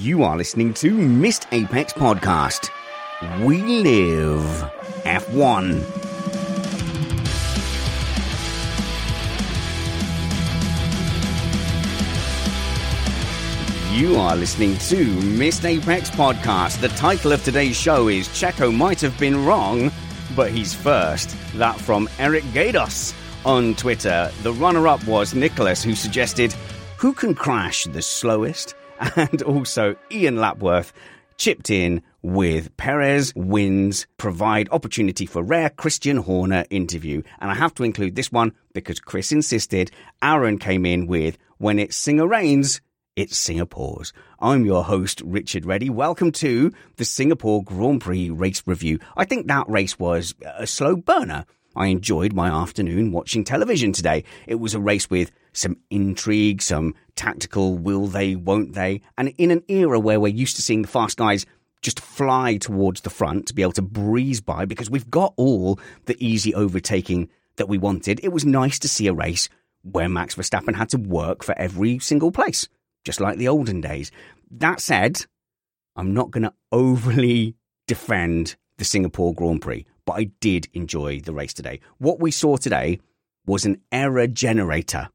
You are listening to Missed Apex Podcast. We live F1. You are listening to Missed Apex Podcast. The title of today's show is Checo Might Have Been Wrong, but he's first. That from Eric Gados on Twitter. The runner up was Nicholas, who suggested who can crash the slowest? And also Ian Lapworth chipped in with Perez wins provide opportunity for rare Christian Horner interview. And I have to include this one because Chris insisted. Aaron came in with when it's Singer Rains, it's Singapore's. I'm your host, Richard Ready. Welcome to the Singapore Grand Prix race review. I think that race was a slow burner. I enjoyed my afternoon watching television today. It was a race with some intrigue, some tactical will they, won't they, and in an era where we're used to seeing the fast guys just fly towards the front to be able to breeze by because we've got all the easy overtaking that we wanted. It was nice to see a race where Max Verstappen had to work for every single place, just like the olden days. That said, I'm not going to overly defend the Singapore Grand Prix, but I did enjoy the race today. What we saw today was an error generator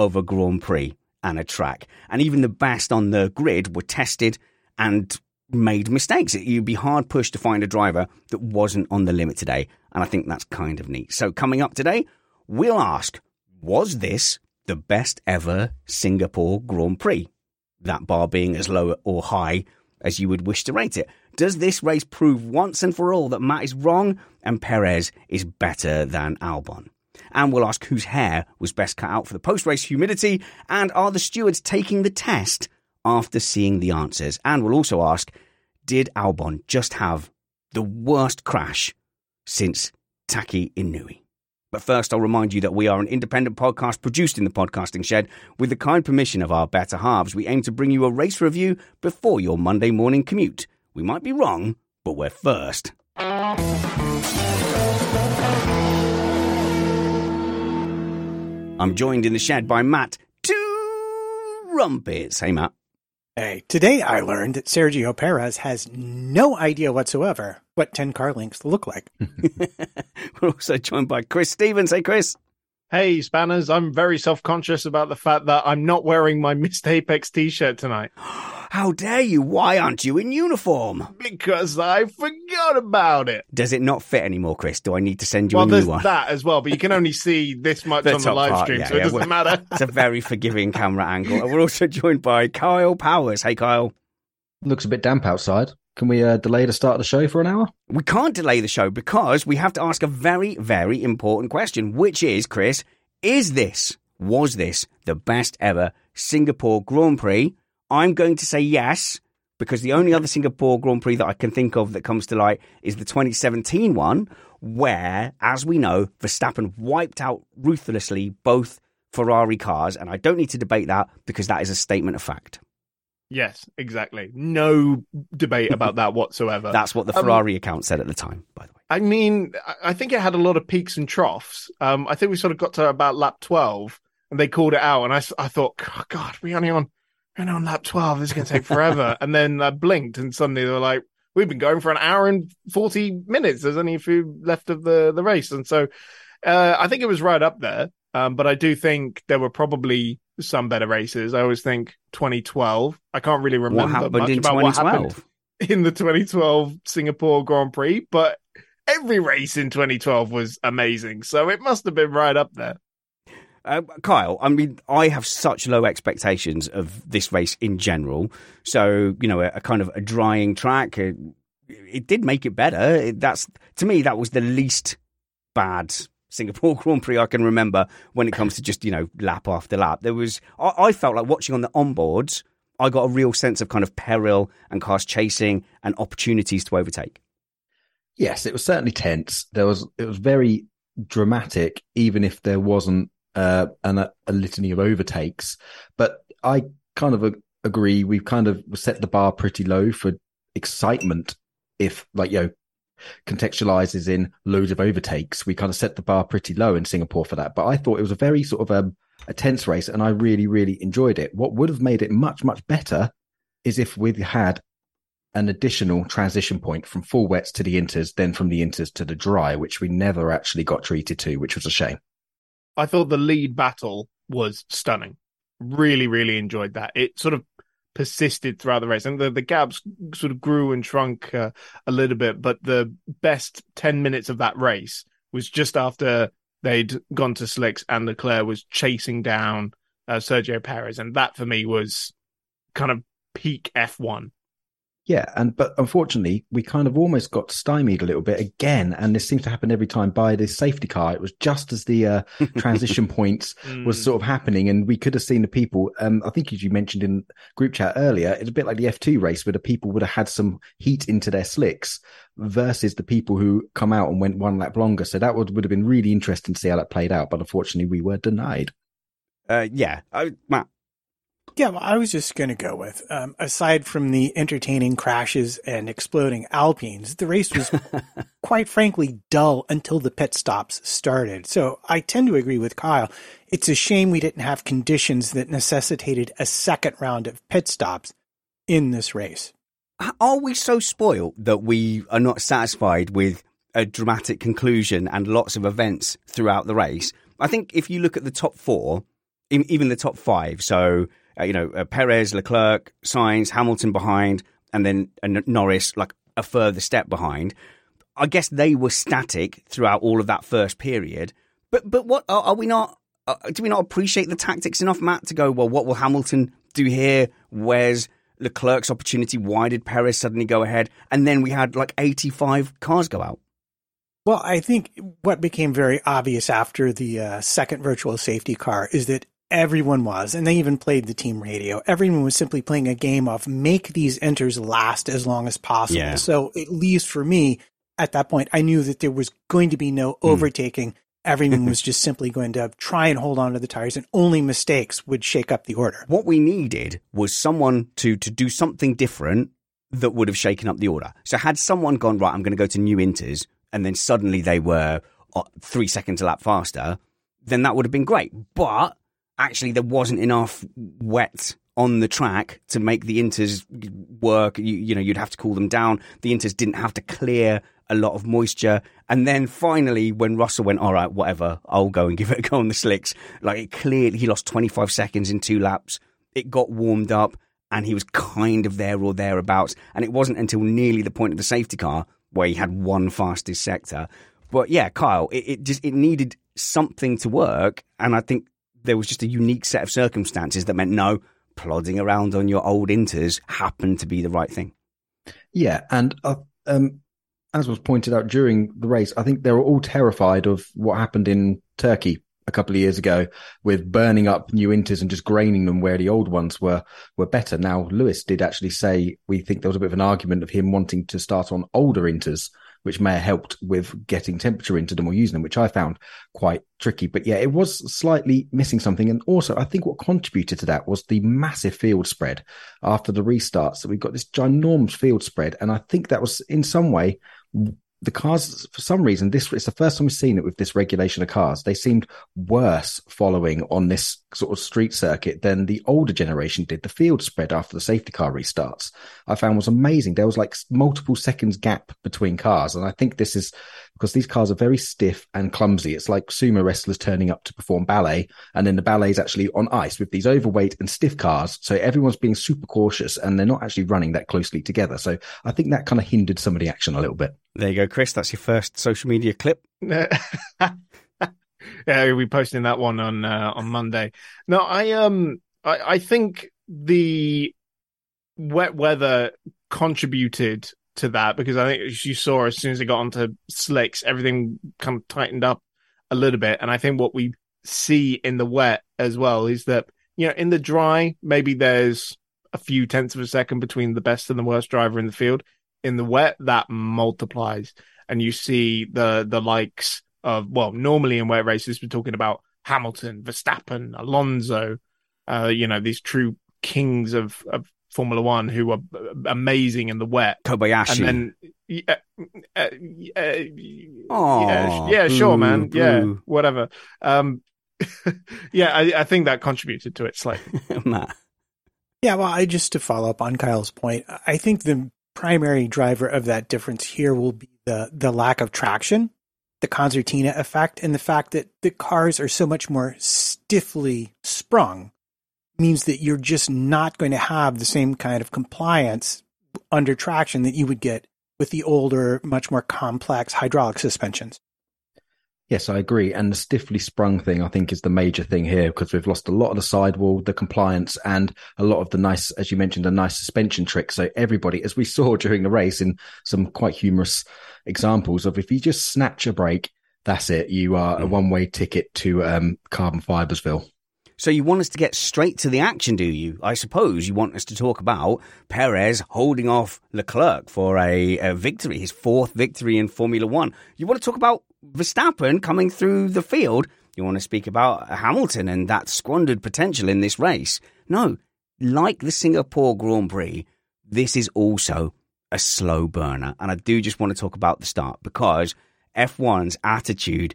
of a Grand Prix and a track. And even the best on the grid were tested and made mistakes. You'd be hard pushed to find a driver that wasn't on the limit today. And I think that's kind of neat. So coming up today, we'll ask, was this the best ever Singapore Grand Prix? That bar being as low or high as you would wish to rate it. Does this race prove once and for all that Matt is wrong and Perez is better than Albon? And we'll ask whose hair was best cut out for the post race humidity and are the stewards taking the test after seeing the answers? And we'll also ask did Albon just have the worst crash since Taki Inoue? But first, I'll remind you that we are an independent podcast produced in the podcasting shed. With the kind permission of our better halves, we aim to bring you a race review before your Monday morning commute. We might be wrong, but we're first. I'm joined in the shed by Matt Two Rumpets. Hey, Matt. Hey, today I learned that Sergio Perez has no idea whatsoever what 10 car links look like. We're also joined by Chris Stevens. Hey, Chris. Hey, Spanners, I'm very self conscious about the fact that I'm not wearing my Missed Apex t shirt tonight. How dare you? Why aren't you in uniform? Because I forgot about it. Does it not fit anymore, Chris? Do I need to send you well, a new one? that as well, but you can only see this much The on the live part, stream, yeah, so it yeah, doesn't matter. It's a very forgiving camera angle. And we're also joined by Kyle Powers. Hey, Kyle. Looks a bit damp outside. Can we uh, delay the start of the show for an hour? We can't delay the show because we have to ask a very, very important question, which is, Chris, is this, was this the best ever Singapore Grand Prix? I'm going to say yes, because the only other Singapore Grand Prix that I can think of that comes to light is the 2017 one, where, as we know, Verstappen wiped out ruthlessly both Ferrari cars, and I don't need to debate that because that is a statement of fact. Yes, exactly. No debate about that whatsoever. That's what the Um, Ferrari account said at the time, by the way. I mean, I- I think it had a lot of peaks and troughs. Um, I think we sort of got to about lap 12 and they called it out. And I thought, "Oh, God, we're only on, we're on lap 12. This is going to take forever. and then I blinked and suddenly they were like, we've been going for an hour and 40 minutes. There's only a few left of the, the race. And so uh, I think it was right up there. Um, but I do think there were probably some better races. I always think 2012. I can't really remember What happened much in about what happened 2012? in the 2012 Singapore Grand Prix, but every race in 2012 was amazing. So it must have been right up there. Uh, Kyle, I mean, I have such low expectations of this race in general. So, you know, a, a kind of a drying track, it, it did make it better. It, that's to me, that was the least bad Singapore Grand Prix I can remember when it comes to just you know lap after lap. There was, I, I felt like watching on the onboards, I got a real sense of kind of peril and cars chasing and opportunities to overtake. Yes, it was certainly tense. There was it was very dramatic, even if there wasn't uh, an, a, a litany of overtakes. But I kind of agree. We've kind of set the bar pretty low for excitement. If like you know contextualizes in loads of overtakes, we kind of set the bar pretty low in Singapore for that. But I thought it was a very sort of um, a tense race, and I really really enjoyed it. What would have made it much much better is if we'd had an additional transition point from full wets to the inters, then from the inters to the dry, which we never actually got treated to, which was a shame. I thought the lead battle was stunning. Really, really enjoyed that. It sort of persisted throughout the race, and the, the gaps sort of grew and shrunk uh, a little bit. But the best 10 minutes of that race was just after they'd gone to slicks and Leclerc was chasing down uh, Sergio Perez. And that for me was kind of peak F1. Yeah, and but unfortunately, we kind of almost got stymied a little bit again, and this seems to happen every time by the safety car. It was just as the uh, transition points was Mm. sort of happening, and we could have seen the people. Um, I think as you mentioned in group chat earlier, it's a bit like the F two race where the people would have had some heat into their slicks versus the people who come out and went one lap longer. So that would would have been really interesting to see how that played out. But unfortunately, we were denied. Uh, yeah, uh, Matt. Yeah, well, I was just going to go with, um, aside from the entertaining crashes and exploding Alpines, the race was quite frankly dull until the pit stops started. So I tend to agree with Kyle. It's a shame we didn't have conditions that necessitated a second round of pit stops in this race. Are we so spoiled that we are not satisfied with a dramatic conclusion and lots of events throughout the race? I think if you look at the top four, even the top five, so uh, you know uh, Perez, Leclerc, Sainz, Hamilton behind, and then uh, Norris like a further step behind. I guess they were static throughout all of that first period. But but what are, are we not? Uh, do we not appreciate the tactics enough, Matt, to go? Well, what will Hamilton do here? Where's Leclerc's opportunity? Why did Perez suddenly go ahead? And then we had like eighty-five cars go out. Well, I think what became very obvious after the uh, second virtual safety car is that everyone was, and they even played the team radio, everyone was simply playing a game of make these inters last as long as possible. Yeah. So, at least for me, at that point, I knew that there was going to be no overtaking. Everyone was just simply going to try and hold on to the tires, and only mistakes would shake up the order. What we needed was someone to to do something different that would have shaken up the order. So had someone gone right, I'm going to go to new inters, and then suddenly they were uh, three seconds a lap faster, then that would have been great. But actually, there wasn't enough wet on the track to make the inters work. You, you know, you'd have to cool them down. The inters didn't have to clear a lot of moisture. And then finally, when Russell went, all right, whatever, I'll go and give it a go on the slicks. Like it cleared, he lost 25 seconds in two laps. It got warmed up and he was kind of there or thereabouts. And it wasn't until nearly the point of the safety car where he had one fastest sector. But yeah, Kyle, it, it just, it needed something to work. And I think there was just a unique set of circumstances that meant no, plodding around on your old inters happened to be the right thing. Yeah, and uh, um, as was pointed out during the race, I think they were all terrified of what happened in Turkey a couple of years ago with burning up new inters and just graining them where the old ones were were better. Now, Lewis did actually say we think there was a bit of an argument of him wanting to start on older inters which may have helped with getting temperature into them or using them, which I found quite tricky. But yeah, it was slightly missing something. And also, I think what contributed to that was the massive field spread after the restarts. So we've got this ginormous field spread. And I think that was in some way the cars, for some reason, this it's the first time we've seen it with this regulation of cars. They seemed worse following on this sort of street circuit than the older generation did. The field spread after the safety car restarts, I found was amazing. There was like multiple seconds gap between cars. And I think this is because these cars are very stiff and clumsy. It's like sumo wrestlers turning up to perform ballet. And then the ballet is actually on ice with these overweight and stiff cars. So everyone's being super cautious and they're not actually running that closely together. So I think that kind of hindered some of the action a little bit. There you go, Chris. That's your first social media clip. yeah, we'll be posting that one on uh, on Monday. No, I um, I, I think the wet weather contributed to that because I think as you saw as soon as it got onto slicks, everything kind of tightened up a little bit. And I think what we see in the wet as well is that you know in the dry maybe there's a few tenths of a second between the best and the worst driver in the field. In the wet, that multiplies, and you see the the likes of well, normally in wet races, we're talking about Hamilton, Verstappen, Alonso, uh, you know, these true kings of, of Formula One who are amazing in the wet. Kobayashi. And then, uh, uh, uh, yeah, yeah, sure, man. Boo. Yeah, whatever. Um, yeah, I, I, think that contributed to it slightly. Matt. Yeah, well, I just to follow up on Kyle's point, I think the primary driver of that difference here will be the the lack of traction the concertina effect and the fact that the cars are so much more stiffly sprung means that you're just not going to have the same kind of compliance under traction that you would get with the older, much more complex hydraulic suspensions. Yes, I agree. And the stiffly sprung thing, I think, is the major thing here because we've lost a lot of the sidewall, the compliance, and a lot of the nice, as you mentioned, the nice suspension tricks. So everybody, as we saw during the race in some quite humorous examples of if you just snatch a brake, that's it. You are mm. a one way ticket to um, Carbon Fibersville. So you want us to get straight to the action, do you? I suppose you want us to talk about Perez holding off Leclerc for a, a victory, his fourth victory in Formula One. You want to talk about Verstappen coming through the field. You want to speak about Hamilton and that squandered potential in this race. No, like the Singapore Grand Prix, this is also a slow burner. And I do just want to talk about the start because F1's attitude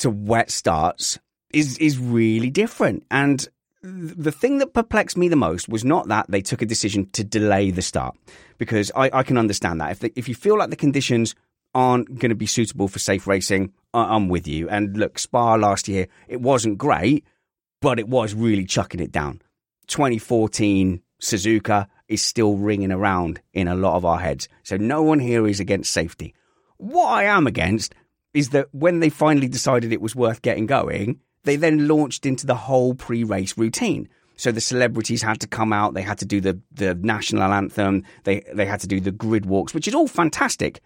to wet starts is is really different. And the thing that perplexed me the most was not that they took a decision to delay the start, because I, I can understand that. If the, if you feel like the conditions aren't going to be suitable for safe racing, I, I'm with you. And look, Spa last year it wasn't great, but it was really chucking it down. 2014 Suzuka is still ringing around in a lot of our heads. So no one here is against safety. What I am against is that when they finally decided it was worth getting going, they then launched into the whole pre-race routine. So the celebrities had to come out, they had to do the, the national anthem, they, they had to do the grid walks, which is all fantastic.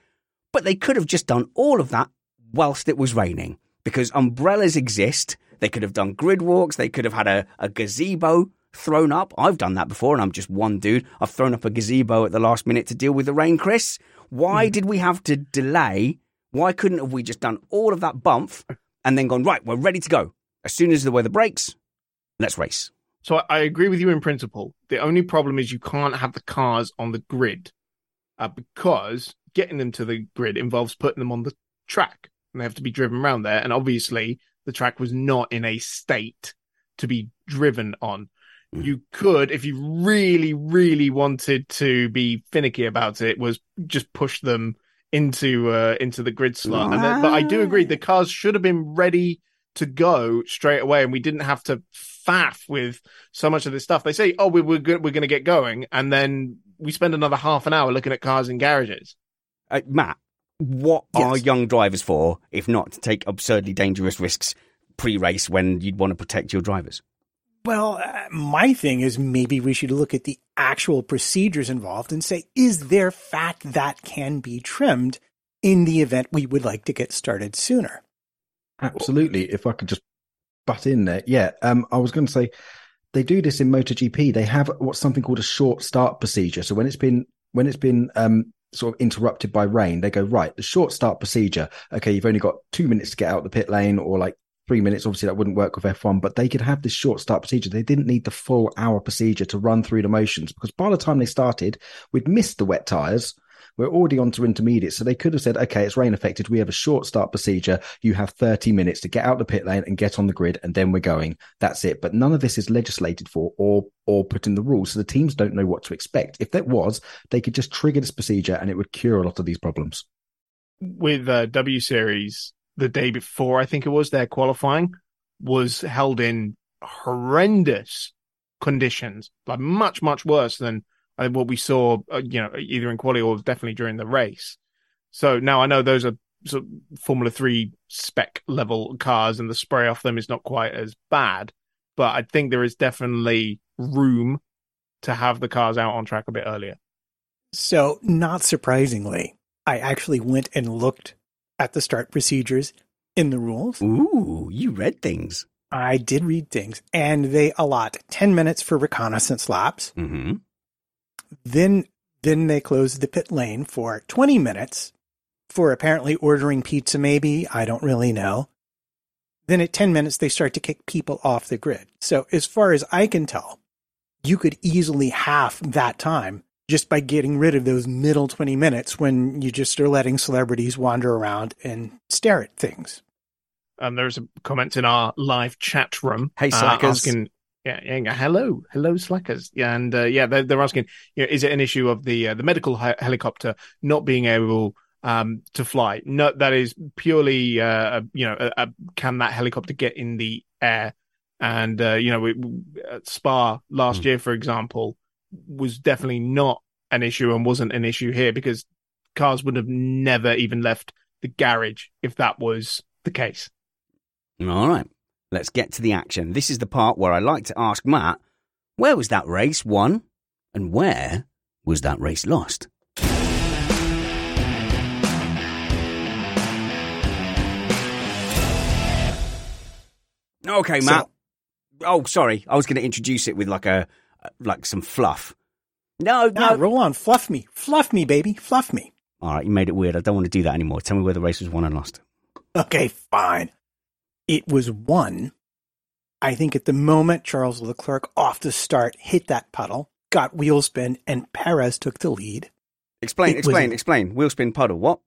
But they could have just done all of that whilst it was raining because umbrellas exist. They could have done grid walks, they could have had a, a gazebo thrown up. I've done that before and I'm just one dude. I've thrown up a gazebo at the last minute to deal with the rain, Chris. Why mm. did we have to delay? Why couldn't have we just done all of that bump and then gone, right, we're ready to go? As soon as the weather breaks, let's race. So I agree with you in principle. The only problem is you can't have the cars on the grid uh, because getting them to the grid involves putting them on the track and they have to be driven around there. And obviously, the track was not in a state to be driven on. Mm. You could, if you really, really wanted to be finicky about it, was just push them into uh, into the grid slot. Then, but I do agree, the cars should have been ready to go straight away, and we didn't have to faff with so much of this stuff. They say, "Oh, we, we're good, we're going to get going," and then we spend another half an hour looking at cars in garages. Uh, Matt, what yes. are young drivers for if not to take absurdly dangerous risks pre-race when you'd want to protect your drivers? Well, uh, my thing is maybe we should look at the actual procedures involved and say, is there fat that can be trimmed in the event we would like to get started sooner? Absolutely. If I could just butt in there. Yeah. Um, I was going to say they do this in MotoGP. They have what's something called a short start procedure. So when it's been when it's been um, sort of interrupted by rain, they go, right, the short start procedure. Okay, you've only got two minutes to get out the pit lane or like three minutes. Obviously, that wouldn't work with F1, but they could have this short start procedure. They didn't need the full hour procedure to run through the motions because by the time they started, we'd missed the wet tires. We're already on to intermediate. So they could have said, okay, it's rain affected. We have a short start procedure. You have 30 minutes to get out the pit lane and get on the grid, and then we're going. That's it. But none of this is legislated for or or put in the rules. So the teams don't know what to expect. If that was, they could just trigger this procedure and it would cure a lot of these problems. With uh, W Series, the day before, I think it was, their qualifying was held in horrendous conditions, like much, much worse than uh, what we saw, uh, you know, either in quality or definitely during the race. So now I know those are sort of Formula Three spec level cars, and the spray off them is not quite as bad. But I think there is definitely room to have the cars out on track a bit earlier. So, not surprisingly, I actually went and looked at the start procedures in the rules. Ooh, you read things. I did read things, and they allot 10 minutes for reconnaissance laps. Mm-hmm. Then then they close the pit lane for 20 minutes for apparently ordering pizza maybe, I don't really know. Then at 10 minutes they start to kick people off the grid. So as far as I can tell, you could easily half that time just by getting rid of those middle 20 minutes when you just are letting celebrities wander around and stare at things. Um, there's a comment in our live chat room. Hey, uh, slackers. asking, yeah, yeah, hello, hello, slackers. Yeah, and uh, yeah, they're, they're asking, you know, is it an issue of the uh, the medical he- helicopter not being able um, to fly? No, that is purely, uh, you know, a, a, can that helicopter get in the air? And uh, you know, we, Spa last Mm. year, for example, was definitely not an issue and wasn't an issue here because cars would have never even left the garage if that was the case. All right, let's get to the action. This is the part where I like to ask Matt, where was that race won, and where was that race lost? Okay, Matt. oh, sorry. I was going to introduce it with like a uh, like some fluff. No, ah, No, no. roll on, fluff me, fluff me, baby, fluff me. All right, you made it weird. I don't want to do that anymore. Tell me where the race was won and lost. Okay, fine. It was won. I think at the moment Charles Leclerc off the start hit that puddle, got wheel spin, and Perez took the lead. Explain, It explain, a- explain. Wheel spin puddle. What?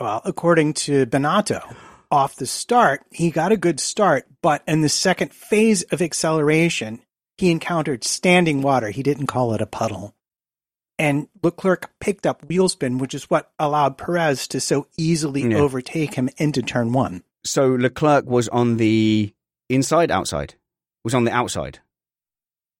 Well, according to Binotto, off the start, he got a good start, but in the second phase of acceleration, he encountered standing water. He didn't call it a puddle. And Leclerc picked up wheel spin, which is what allowed Perez to so easily Yeah. overtake him into turn one. So Leclerc was on the inside, outside. Was on the outside.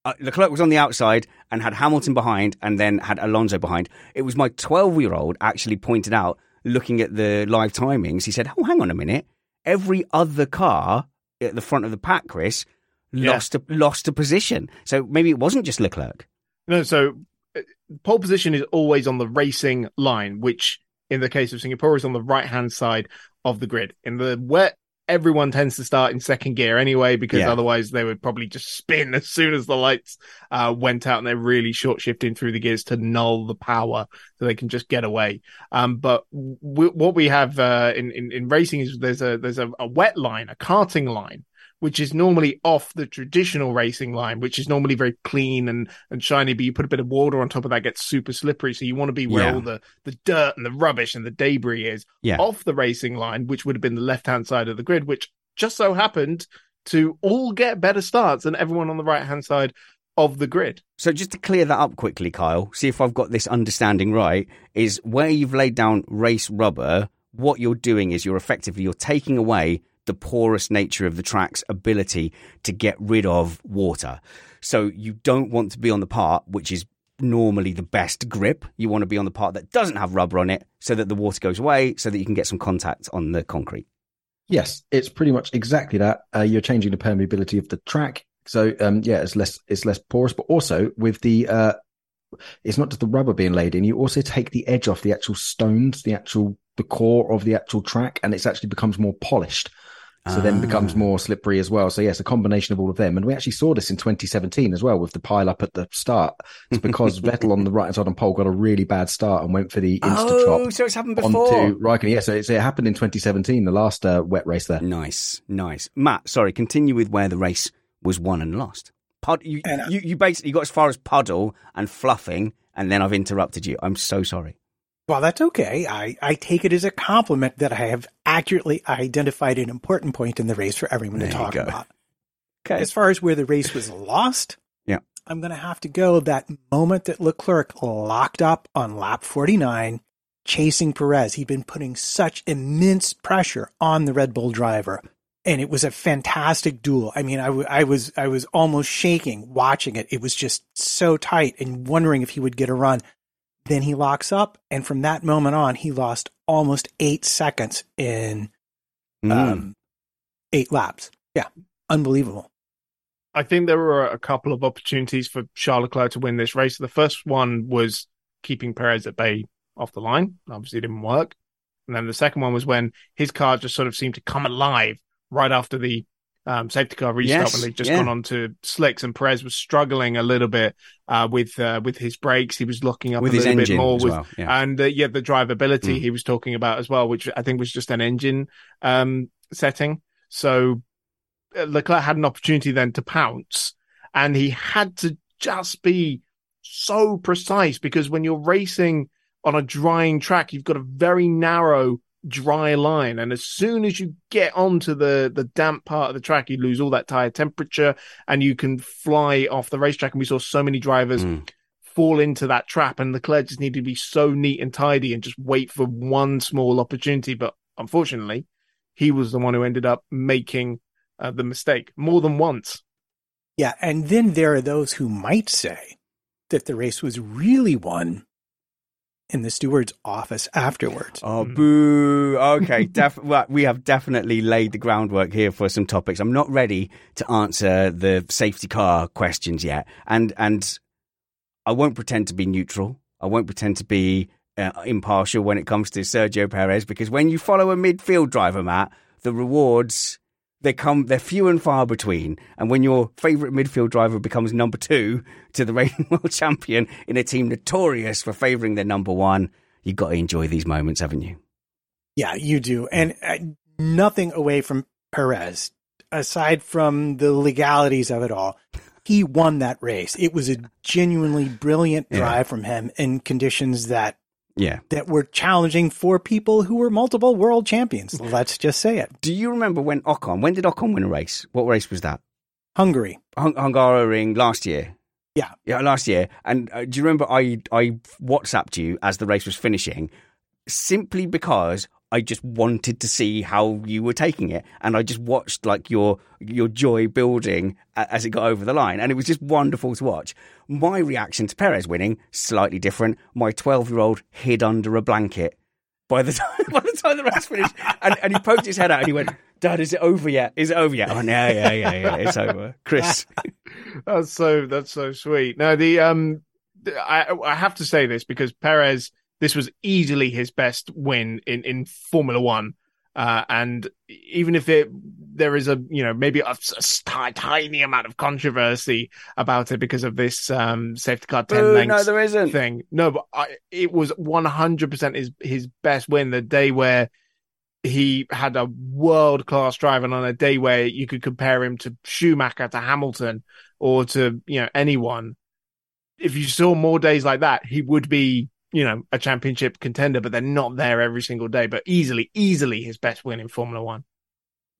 Uh, Leclerc was on the outside and had Hamilton behind, and then had Alonso behind. It was my twelve-year-old actually pointed out, looking at the live timings. He said, "Oh, hang on a minute. Every other car at the front of the pack, Chris, Yeah. lost a, lost a position. So maybe it wasn't just Leclerc. No, so uh, pole position is always on the racing line, which in the case of Singapore is on the right hand side of the grid. In the wet, everyone tends to start in second gear anyway, because Yeah. otherwise they would probably just spin as soon as the lights uh, went out and they're really short shifting through the gears to null the power so they can just get away. Um, but w- what we have uh, in, in, in racing is there's a there's a, a wet line, a karting line which is normally off the traditional racing line, which is normally very clean and, and shiny, but you put a bit of water on top of that, gets super slippery. So you want to be where Yeah. all the, the dirt and the rubbish and the debris is Yeah. off the racing line, which would have been the left hand side of the grid, which just so happened to all get better starts than everyone on the right hand side of the grid. So just to clear that up quickly, Kyle, see if I've got this understanding right, is where you've laid down race rubber, what you're doing is you're effectively you're taking away the porous nature of the track's ability to get rid of water. So you don't want to be on the part which is normally the best grip. You want to be on the part that doesn't have rubber on it so that the water goes away so that you can get some contact on the concrete. Yes, it's pretty much exactly that. Uh, you're changing the permeability of the track, so um, yeah, it's less it's less porous. But also with the, uh, it's not just the rubber being laid in. You also take the edge off the actual stones, the actual the core of the actual track, and it's actually becomes more polished. So then becomes Ah. more slippery as well. So yes, a combination of all of them. And we actually saw this in 2017 as well with the pile up at the start. It's because Vettel on the right hand side on pole got a really bad start and went for the insta Oh, so it's happened before. onto Raikkonen. Yeah, so it's, it happened in 2017, the last uh, wet race there. Nice, nice. Matt, sorry, continue with where the race was won and lost. Pud- you, And, uh, you, you basically got as far as puddle and fluffing, and then I've interrupted you. I'm so sorry. Well, that's okay. I, I take it as a compliment that I have accurately identified an important point in the race for everyone There to talk about. Okay. As far as where the race was lost, Yeah. I'm going to have to go that moment that Leclerc locked up on lap 49, chasing Perez. He'd been putting such immense pressure on the Red Bull driver. And it was a fantastic duel. I mean, I, w- I was I was almost shaking watching it. It was just so tight and wondering if he would get a run. Then he locks up, and from that moment on, he lost almost eight seconds in Mm. um, eight laps. Yeah, unbelievable. I think there were a couple of opportunities for Charles Leclerc to win this race. The first one was keeping Perez at bay off the line. Obviously, it didn't work. And then the second one was when his car just sort of seemed to come alive right after the um, safety car restart Yes, when they'd just yeah. gone on to slicks and Perez was struggling a little bit uh, with uh, with his brakes. He was locking up with a his little bit more as with well. Yeah. and uh, yeah, the drivability Mm. he was talking about as well, which I think was just an engine um, setting. So uh, Leclerc had an opportunity then to pounce, and he had to just be so precise because when you're racing on a drying track, you've got a very narrow dry line, and as soon as you get onto the the damp part of the track, you lose all that tire temperature, and you can fly off the racetrack. And we saw so many drivers Mm. fall into that trap, and Leclerc just needed to be so neat and tidy and just wait for one small opportunity. But unfortunately, he was the one who ended up making uh, the mistake more than once. Yeah, and then there are those who might say that the race was really won in the steward's office afterwards. Oh, Mm. boo. Okay. Def- well, we have definitely laid the groundwork here for some topics. I'm not ready to answer the safety car questions yet. And, and I won't pretend to be neutral. I won't pretend to be uh, impartial when it comes to Sergio Perez because when you follow a midfield driver, Matt, the rewards they come they're few and far between. And when your favourite midfield driver becomes number two to the reigning world champion in a team notorious for favouring their number one, you've got to enjoy these moments, haven't you? Yeah, you do. And uh, nothing away from Perez, aside from the legalities of it all. He won that race. It was a genuinely brilliant Yeah. drive from him in conditions that Yeah. that were challenging for people who were multiple world champions. Let's just say it. Do you remember when Ocon? When did Ocon win a race? What race was that? Hungary. Hung- Hungaroring last year. Yeah. Yeah, last year. And uh, do you remember I I WhatsApped you as the race was finishing, simply because I just wanted to see how you were taking it, and I just watched like your your joy building as it got over the line, and it was just wonderful to watch. My reaction to Perez winning slightly different. My twelve year old hid under a blanket by the time by the time the race finished, and, and he poked his head out and he went, "Dad, is it over yet? Is it over yet?" Oh, no, yeah, yeah, yeah, it's over. Chris, That's so that's so sweet. No, the um, I I have to say this because Perez, this was easily his best win in in Formula One. Uh, and even if it there is a you know maybe a, s- a s- ti- tiny amount of controversy about it because of this um safety car ten Boo, lengths no, there isn't. thing. No, but I, it was one hundred percent his his best win. The day where he had a world class drive, and on a day where you could compare him to Schumacher, to Hamilton, or to you know anyone. If you saw more days like that, he would be you know a championship contender. But they're not there every single day. But easily, easily his best win in Formula One.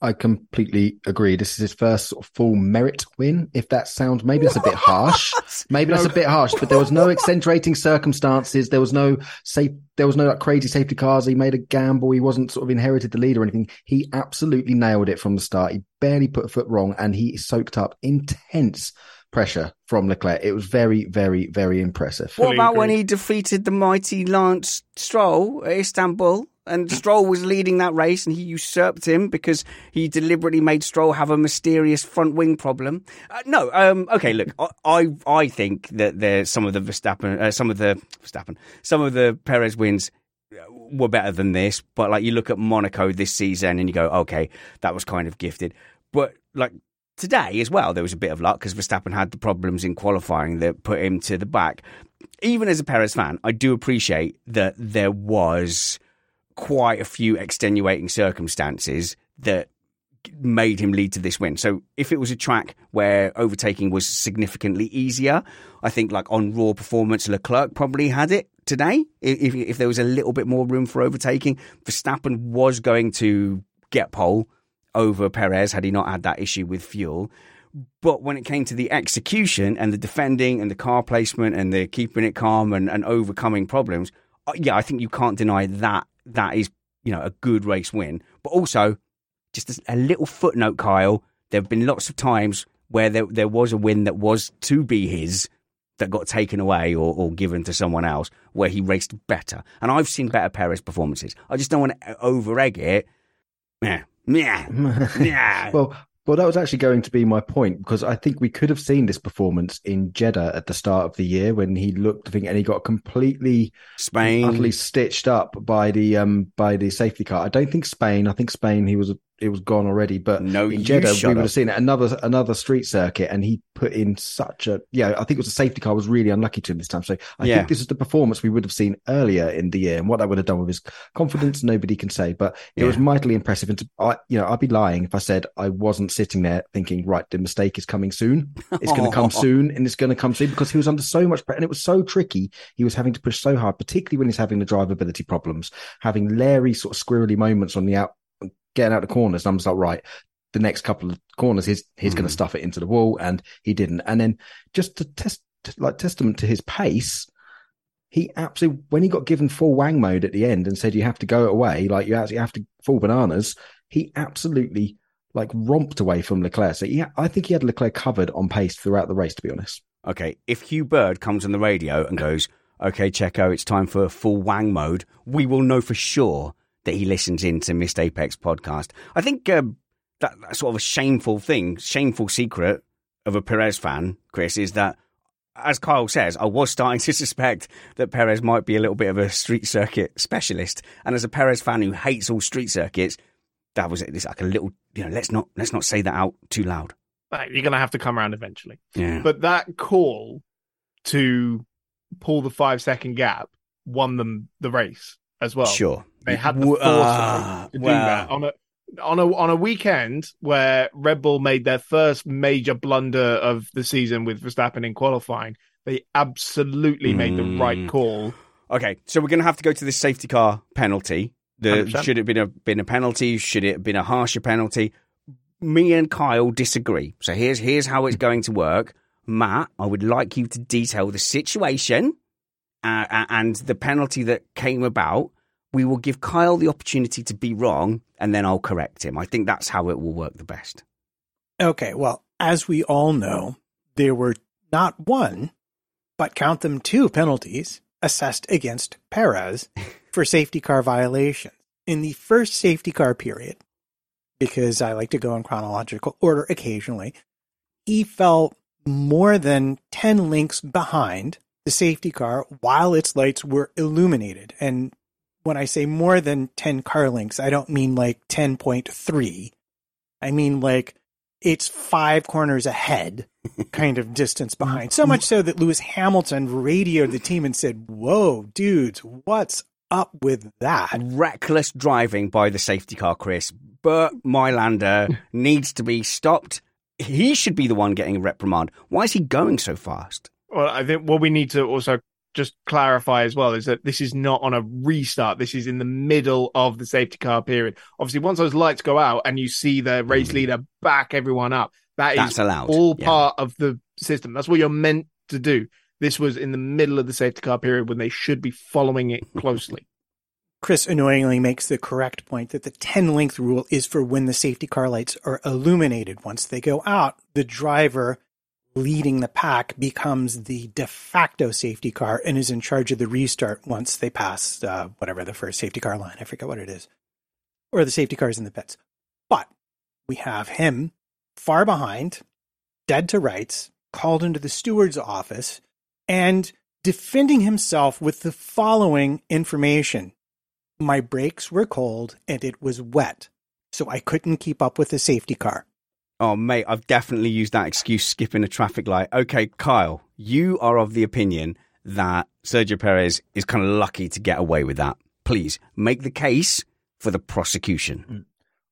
I completely agree. This is his first sort of full merit win. If that sounds maybe that's a bit harsh. Maybe that's a bit harsh, but there was no accentuating circumstances. There was no safe. There was no like crazy safety cars. He made a gamble. He wasn't sort of inherited the lead or anything. He absolutely nailed it from the start. He barely put a foot wrong, and he soaked up intense pressure from Leclerc. It was very, very, very impressive. what about when he defeated the mighty Lance Stroll at Istanbul? And Stroll was leading that race, and he usurped him because he deliberately made Stroll have a mysterious front wing problem. Uh, no, um, okay, look, I, I I think that there's some of the Verstappen, uh, some of the Verstappen, some of the Perez wins were better than this. But like you look at Monaco this season and you go, okay, that was kind of gifted. But like today as well, there was a bit of luck because Verstappen had the problems in qualifying that put him to the back. Even as a Perez fan, I do appreciate that there was quite a few extenuating circumstances that made him lead to this win. So if it was a track where overtaking was significantly easier, I think like on raw performance, Leclerc probably had it today. If, if there was a little bit more room for overtaking, Verstappen was going to get pole over Perez had he not had that issue with fuel. But when it came to the execution and the defending and the car placement and the keeping it calm and, and overcoming problems, uh, yeah, I think you can't deny that that is you know a good race win. But also, just a little footnote, Kyle. There have been lots of times where there there was a win that was to be his that got taken away or, or given to someone else where he raced better. And I've seen better Perez performances. I just don't want to over egg it. Yeah. Yeah. Yeah. well, well, that was actually going to be my point because I think we could have seen this performance in Jeddah at the start of the year when he looked, I think, and he got completely Spain utterly stitched up by the um by the safety car. I don't think Spain. I think Spain. He was it was gone already. But no, in Jeddah, we would up. have seen it another another street circuit, and he put in such a yeah. I think it was a safety car was really unlucky to him this time. So I Yeah. think this is the performance we would have seen earlier in the year, and what that would have done with his confidence, nobody can say. But it was mightily impressive. And to, I, you know, I'd be lying if I said I wasn't sitting there thinking, right, the mistake is coming soon. It's going to come soon, and it's going to come soon because he was under so much pressure, and it was so tricky. He was having to push so hard, particularly when he's having the drivability problems, having Larry sort of squirrely moments on the out, getting out the corners. And I'm just like, right, the next couple of corners, he's he's going to hmm. stuff it into the wall, and he didn't. And then just to test, like testament to his pace. He absolutely, when he got given full wang mode at the end and said you have to go away, like you actually have to full bananas, he absolutely like romped away from Leclerc. So yeah, I think he had Leclerc covered on pace throughout the race, to be honest. Okay, if Hugh Bird comes on the radio and goes, "Okay, Checo, it's time for full wang mode," we will know for sure that he listens in to Missed Apex podcast. I think um, that that's sort of a shameful thing, shameful secret of a Perez fan, Chris, is that. As Kyle says, I was starting to suspect that Perez might be a little bit of a street circuit specialist, and as a Perez fan who hates all street circuits, that was it's like a little, you know. Let's not let's not say that out too loud. Like, you're going to have to come around eventually. Yeah, But that call to pull the five second gap won them the race as well. sure. They had the foresight ah, to do well, that on a on a on a weekend where Red Bull made their first major blunder of the season with Verstappen in qualifying. They absolutely made the right Mm. call. Okay, so we're going to have to go to this safety car penalty. The, 100%. should it have been a been a penalty? Should it have been a harsher penalty? Me and Kyle disagree. So here's here's how it's going to work. Matt, I would like you to detail the situation uh, uh, and the penalty that came about. We will give Kyle the opportunity to be wrong, and then I'll correct him. I think that's how it will work the best. Okay, well, as we all know, there were not one, but count them two penalties assessed against Perez for safety car violations. In the first safety car period, because I like to go in chronological order occasionally, he fell more than 10 links behind the safety car while its lights were illuminated. And when I say more than 10 car links, I don't mean like 10.3. I mean like it's five corners ahead kind of distance mm-hmm. behind. So much so that Lewis Hamilton radioed the team and said, Whoa, dudes, what's up with that? reckless driving by the safety car, Chris. Bernd Maylander needs to be stopped. He should be the one getting a reprimand. Why is he going so fast? Well, I think what we need to also just clarify as well is that this is not on a restart. This is in the middle of the safety car period. Obviously, once those lights go out and you see the race mm-hmm. leader back everyone up, that is That's allowed. all Yeah. part of the system. That's what you're meant to do. This was in the middle of the safety car period when they should be following it closely. Chris annoyingly makes the correct point that the 10 length rule is for when the safety car lights are illuminated. Once they go out, the driver leading the pack becomes the de facto safety car and is in charge of the restart once they pass uh, whatever the first safety car line. I forget what it is. Or the safety cars in the pits. But we have him far behind, dead to rights, called into the steward's office, and defending himself with the following information. My brakes were cold and it was wet, so I couldn't keep up with the safety car. Oh, mate, I've definitely used that excuse skipping a traffic light. Okay, Kyle, you are of the opinion that Sergio Perez is kind of lucky to get away with that. Please make the case for the prosecution. Mm.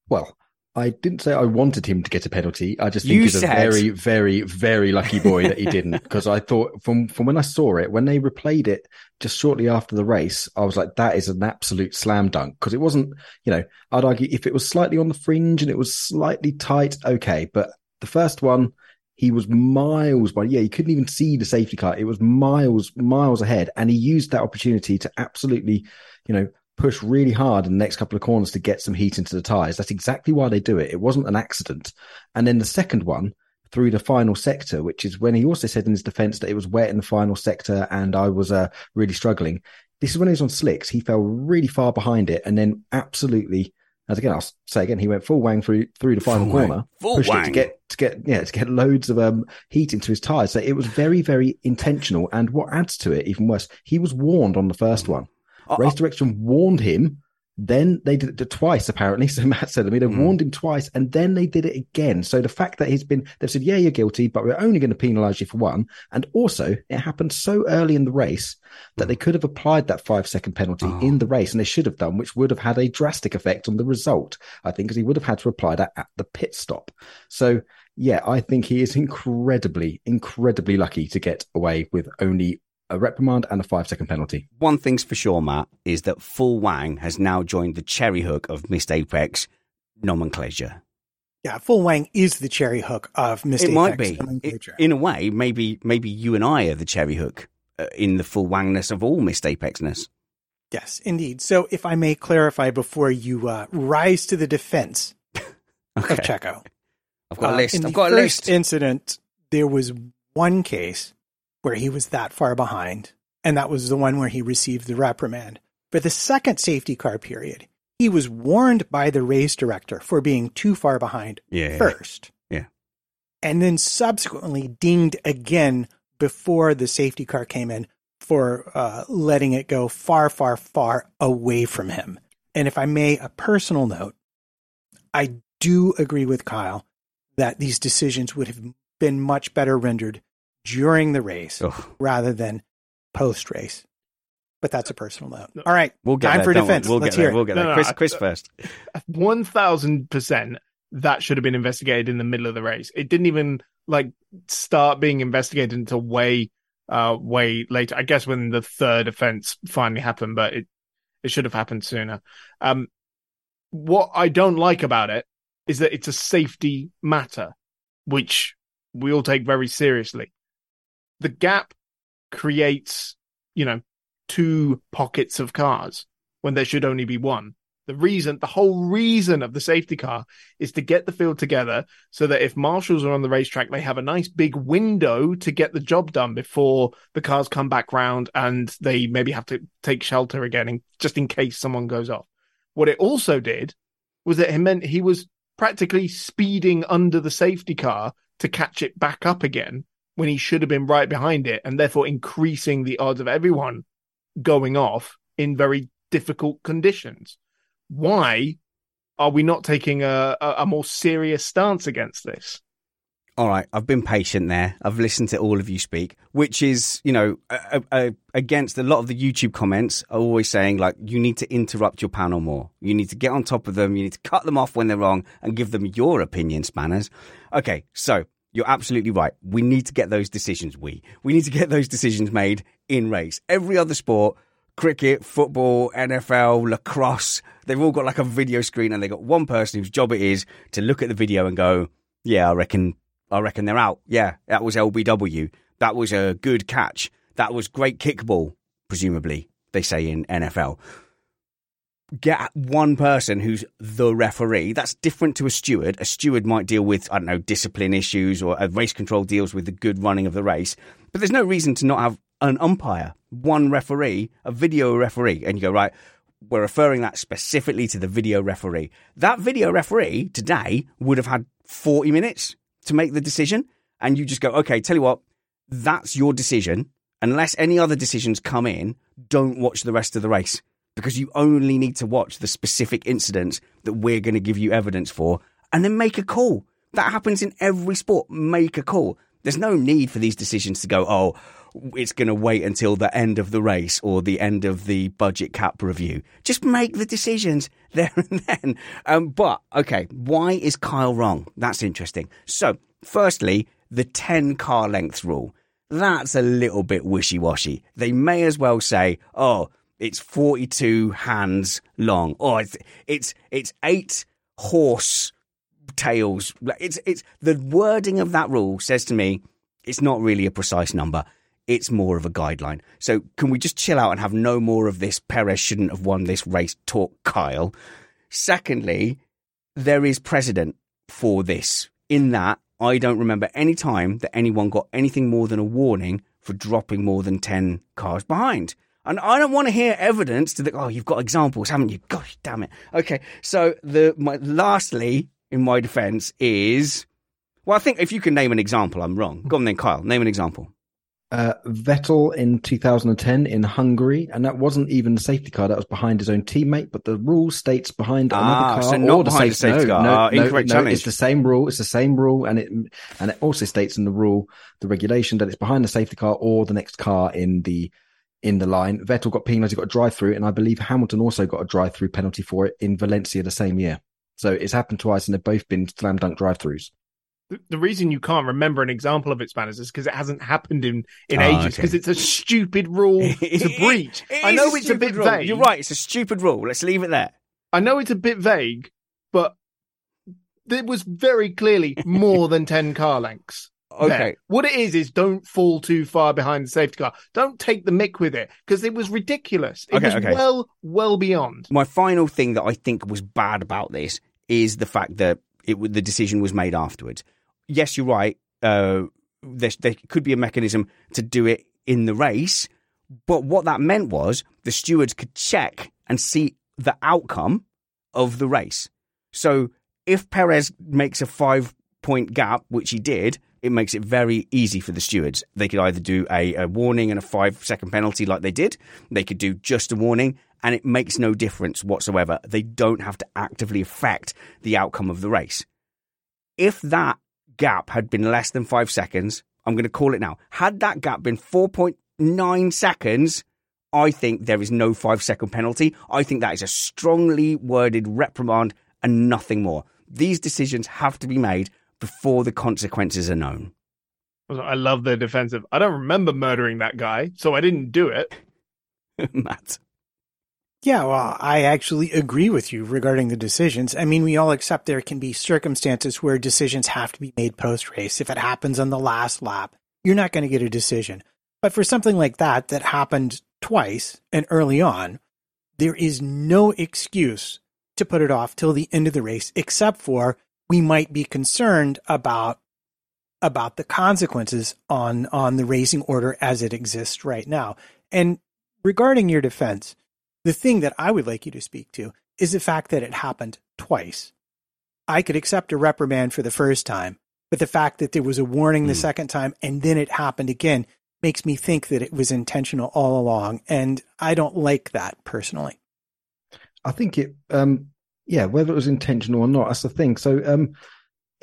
Well, I didn't say I wanted him to get a penalty. I just think You he's said- a very, very, very lucky boy that he didn't. Because I thought from from when I saw it, when they replayed it just shortly after the race, I was like, that is an absolute slam dunk. Because it wasn't, you know, I'd argue if it was slightly on the fringe and it was slightly tight, okay. But the first one, he was miles by yeah, you couldn't even see the safety car. It was miles, miles ahead, and he used that opportunity to absolutely, you know, push really hard in the next couple of corners to get some heat into the tires. That's exactly why they do it. It wasn't an accident. And then the second one through the final sector, which is when he also said in his defense that it was wet in the final sector and I was uh, really struggling. This is when he was on slicks. He fell really far behind it and then absolutely, as again, I'll say again, he went full wang through through the final Full wang. corner, Full pushed it wang. to get to get yeah to get loads of um heat into his tires. So it was very very intentional. And what adds to it even worse, he was warned on the first one. Uh, Race direction warned him. Then they did it twice, apparently. So Matt said, to me, they Hmm. warned him twice and then they did it again. So the fact that he's been, they've said, yeah, you're guilty, but we're only going to penalize you for one. And also, it happened so early in the race that they could have applied that five second penalty Oh. in the race and they should have done, which would have had a drastic effect on the result. I think, because he would have had to apply that at the pit stop. So, yeah, I think he is incredibly, incredibly lucky to get away with only a reprimand and a five second penalty. One thing's for sure, Matt, is that Full Wang has now joined the cherry hook of Missed Apex nomenclature. Yeah, full wang is the cherry hook of Mistake it might be. nomenclature. in a way, maybe maybe you and I are the cherry hook uh, in the full wangness of all Missed Apexness. Yes, indeed. So, if I may clarify before you uh, rise to the defense Okay. of Checo, I've got a Uh, list. In I've the got a first list. incident, there was one case where he was that far behind, and that was the one where he received the reprimand. For the second safety car period, he was warned by the race director for being too far behind Yeah. first. Yeah. And then subsequently dinged again before the safety car came in for uh, letting it go far, far, far away from him. And if I may, a personal note, I do agree with Kyle that these decisions would have been much better rendered during the race Ugh. rather than post race. But that's a personal note. All right. We'll get time there. for don't defense. We'll Let's get hear it. We'll get No, there. no, Chris, I- Chris first. One thousand percent that should have been investigated in the middle of the race. It didn't even like start being investigated until way uh way later. I guess when the third offense finally happened, but it it should have happened sooner. Um what I don't like about it is that it's a safety matter, which we all take very seriously. The gap creates, you know, two pockets of cars when there should only be one. The reason, the whole reason of the safety car is to get the field together so that if marshals are on the racetrack, they have a nice big window to get the job done before the cars come back round and they maybe have to take shelter again in, just in case someone goes off. What it also did was that it meant he was practically speeding under the safety car to catch it back up again when he should have been right behind it and therefore increasing the odds of everyone going off in very difficult conditions. Why are we not taking a, a, a more serious stance against this? All right, I've been patient there. I've listened to all of you speak, which is, you know, a, a, against a lot of the YouTube comments are always saying like you need to interrupt your panel more. You need to get on top of them. You need to cut them off when they're wrong and give them your opinion, spanners. Okay, so you're absolutely right. We need to get those decisions. We we need to get those decisions made in race. Every other sport, cricket, football, NFL, lacrosse, they've all got like a video screen and they got one person whose job it is to look at the video and go, yeah, I reckon I reckon they're out. Yeah, that was LBW. That was a good catch. That was great kickball, presumably, they say in NFL. Get one person who's the referee. That's different to a steward. A steward might deal with, I don't know, discipline issues or a race control deals with the good running of the race. But there's no reason to not have an umpire, one referee, a video referee. And you go, right, we're referring that specifically to the video referee. That video referee today would have had 40 minutes to make the decision. And you just go, okay, tell you what, that's your decision. Unless any other decisions come in, don't watch the rest of the race. Because you only need to watch the specific incidents that we're going to give you evidence for and then make a call. That happens in every sport. Make a call. There's no need for these decisions to go, oh, it's going to wait until the end of the race or the end of the budget cap review. Just make the decisions there and then. Um, but, okay, why is Kyle wrong? That's interesting. So, firstly, the 10 car length rule. That's a little bit wishy washy. They may as well say, oh, it's 42 hands long. Or it's, it's, it's eight horse tails. It's, it's, the wording of that rule says to me, it's not really a precise number. It's more of a guideline. So can we just chill out and have no more of this? Perez shouldn't have won this race talk, Kyle. Secondly, there is precedent for this in that I don't remember any time that anyone got anything more than a warning for dropping more than 10 cars behind. And I don't want to hear evidence to the, oh, you've got examples, haven't you? Gosh, damn it. Okay. So the, my, lastly, in my defense is, well, I think if you can name an example, I'm wrong. Go on then, Kyle, name an example. Uh, Vettel in 2010 in Hungary, and that wasn't even the safety car. That was behind his own teammate, but the rule states behind Ah, another car so not or the behind the safe- safety no, car. No, Ah, no, incorrect no, challenge. It's the same rule. It's the same rule, and it and it also states in the rule, the regulation that it's behind the safety car or the next car in the in the line. Vettel got penalised. He got a drive through, and I believe Hamilton also got a drive through penalty for it in Valencia the same year. So it's happened twice, and they've both been slam dunk drive throughs. The- The reason you can't remember an example of it, Spanners, is because it hasn't happened in, in Ah, ages. okay. Because it's a stupid rule to breach. I is know it's a stupid bit rule. vague. You're right. It's a stupid rule. Let's leave it there. I know it's a bit vague, but there was very clearly more than 10 car lengths. There. Okay. What it is, is don't fall too far behind the safety car. Don't take the mick with it because it was ridiculous. It Okay, was okay. well, well beyond. My final thing that I think was bad about this is the fact that it the decision was made afterwards. Yes, you're right. Uh, there, there could be a mechanism to do it in the race, but what that meant was the stewards could check and see the outcome of the race. So if Perez makes a five point gap, which he did, it makes it very easy for the stewards. They could either do a, a warning and a five second penalty like they did, they could do just a warning, and it makes no difference whatsoever. They don't have to actively affect the outcome of the race. If that gap had been less than five seconds, I'm going to call it now. Had that gap been 4.9 seconds, I think there is no five second penalty. I think that is a strongly worded reprimand and nothing more. These decisions have to be made before the consequences are known. I love the defensive. I don't remember murdering that guy, so I didn't do it. Matt. Yeah, well, I actually agree with you regarding the decisions. I mean, we all accept there can be circumstances where decisions have to be made post race. If it happens on the last lap, you're not going to get a decision. But for something like that, that happened twice and early on, there is no excuse to put it off till the end of the race, except for we might be concerned about about the consequences on on the racing order as it exists right now. And regarding your defense, the thing that I would like you to speak to is the fact that it happened twice. I could accept a reprimand for the first time, but the fact that there was a warning the Mm. second time and then it happened again makes me think that it was intentional all along. And I don't like that personally. I think it, um, yeah, whether it was intentional or not, that's the thing. So, um,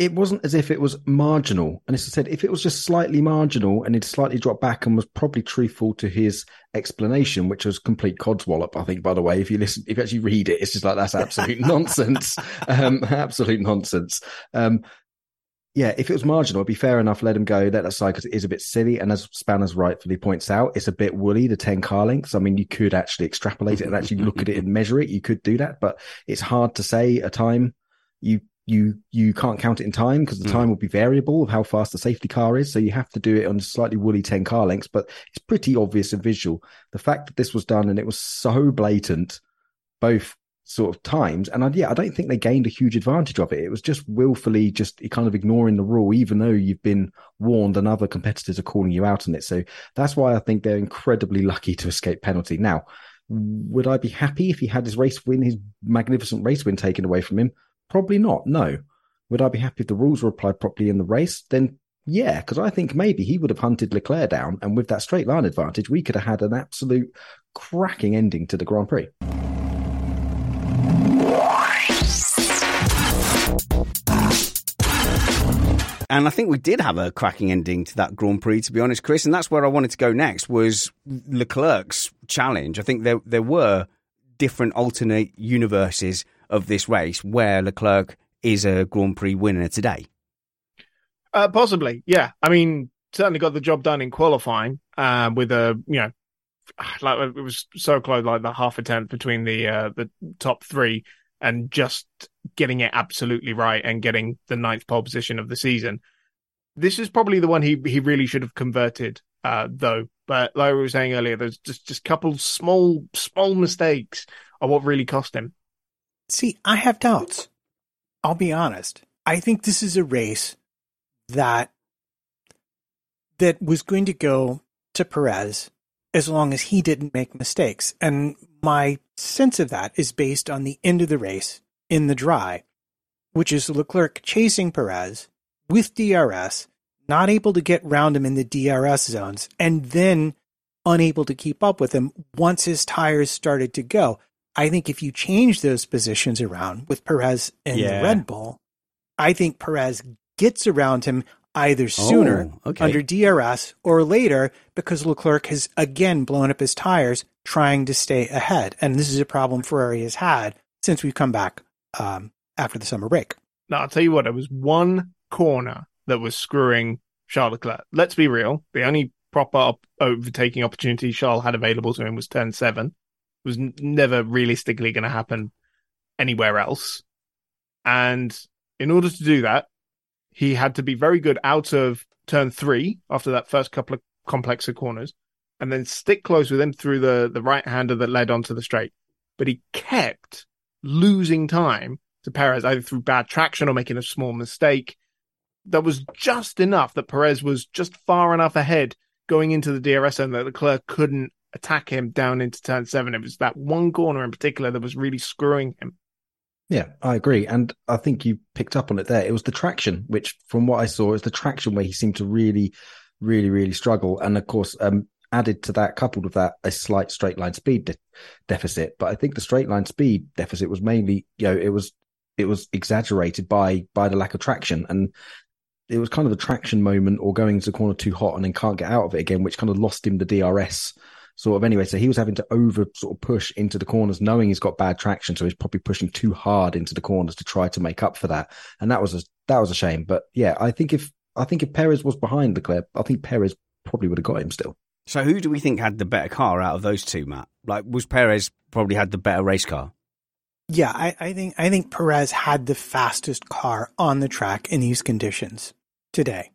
it wasn't as if it was marginal. And as I said, if it was just slightly marginal and it slightly dropped back and was probably truthful to his explanation, which was complete codswallop, I think, by the way, if you listen, if you actually read it, it's just like, that's absolute nonsense. Um, absolute nonsense. Um, yeah, if it was marginal, it'd be fair enough. Let him go. Let that side because it is a bit silly. And as Spanners rightfully points out, it's a bit woolly. The ten car lengths. I mean, you could actually extrapolate it and actually look at it and measure it. You could do that, but it's hard to say a time. You you you can't count it in time because the Mm. time will be variable of how fast the safety car is. So you have to do it on slightly woolly ten car lengths. But it's pretty obvious and visual. The fact that this was done and it was so blatant, both sort of times. And I, yeah, I don't think they gained a huge advantage of it. It was just willfully just kind of ignoring the rule, even though you've been warned and other competitors are calling you out on it. So that's why I think they're incredibly lucky to escape penalty. Now, would I be happy if he had his race win, his magnificent race win taken away from him? Probably not. No. Would I be happy if the rules were applied properly in the race? Then yeah, because I think maybe he would have hunted Leclerc down, and with that straight line advantage, we could have had an absolute cracking ending to the Grand Prix. And I think we did have a cracking ending to that Grand Prix, to be honest, Chris. And that's where I wanted to go next was Leclerc's challenge. I think there there were different alternate universes of this race where Leclerc is a Grand Prix winner today. Uh, possibly, yeah. I mean, certainly got the job done in qualifying uh, with a you know like it was so close, like the half a tenth between the uh, the top three, and just getting it absolutely right and getting the ninth pole position of the season. This is probably the one he he really should have converted, uh, though. But like we were saying earlier, there's just just a couple small small mistakes are what really cost him. See, I have doubts. I'll be honest. I think this is a race that that was going to go to Perez as long as he didn't make mistakes. And my sense of that is based on the end of the race in the dry, which is Leclerc chasing Perez with DRS, not able to get round him in the DRS zones, and then unable to keep up with him once his tires started to go. I think if you change those positions around with Perez and Yeah. the Red Bull, I think Perez gets around him either sooner Oh, okay. under DRS or later because Leclerc has again blown up his tires trying to stay ahead. And this is a problem Ferrari has had since we've come back um, after the summer break. Now I'll tell you what, it was one corner that was screwing Charles Leclerc. Let's be real. The only proper op- overtaking opportunity Charles had available to him was turn seven. It was n- never realistically going to happen anywhere else. And in order to do that, he had to be very good out of turn three after that first couple of complexer corners and then stick close with him through the, the right hander that led onto the straight. But he kept losing time to Perez, either through bad traction or making a small mistake. That was just enough that Perez was just far enough ahead going into the DRS zone that Leclerc couldn't attack him down into turn seven. It was that one corner in particular that was really screwing him. Yeah, I agree. And I think you picked up on it there. It was the traction, which from what I saw is the traction where he seemed to really, really, really struggle. And of course, um, added to that, coupled with that, a slight straight line speed de- deficit. But I think the straight line speed deficit was mainly, you know, it was, it was exaggerated by, by the lack of traction. And it was kind of a traction moment or going into the corner too hot and then can't get out of it again, which kind of lost him the DRS sort of anyway. So he was having to over sort of push into the corners, knowing he's got bad traction. So he's probably pushing too hard into the corners to try to make up for that. And that was a, that was a shame. But yeah, I think if I think if Perez was behind Leclerc, I think Perez probably would have got him still. So who do we think had the better car out of those two, Matt? Like, was Perez probably had the better race car? Yeah, I, I think I think Perez had the fastest car on the track in these conditions today.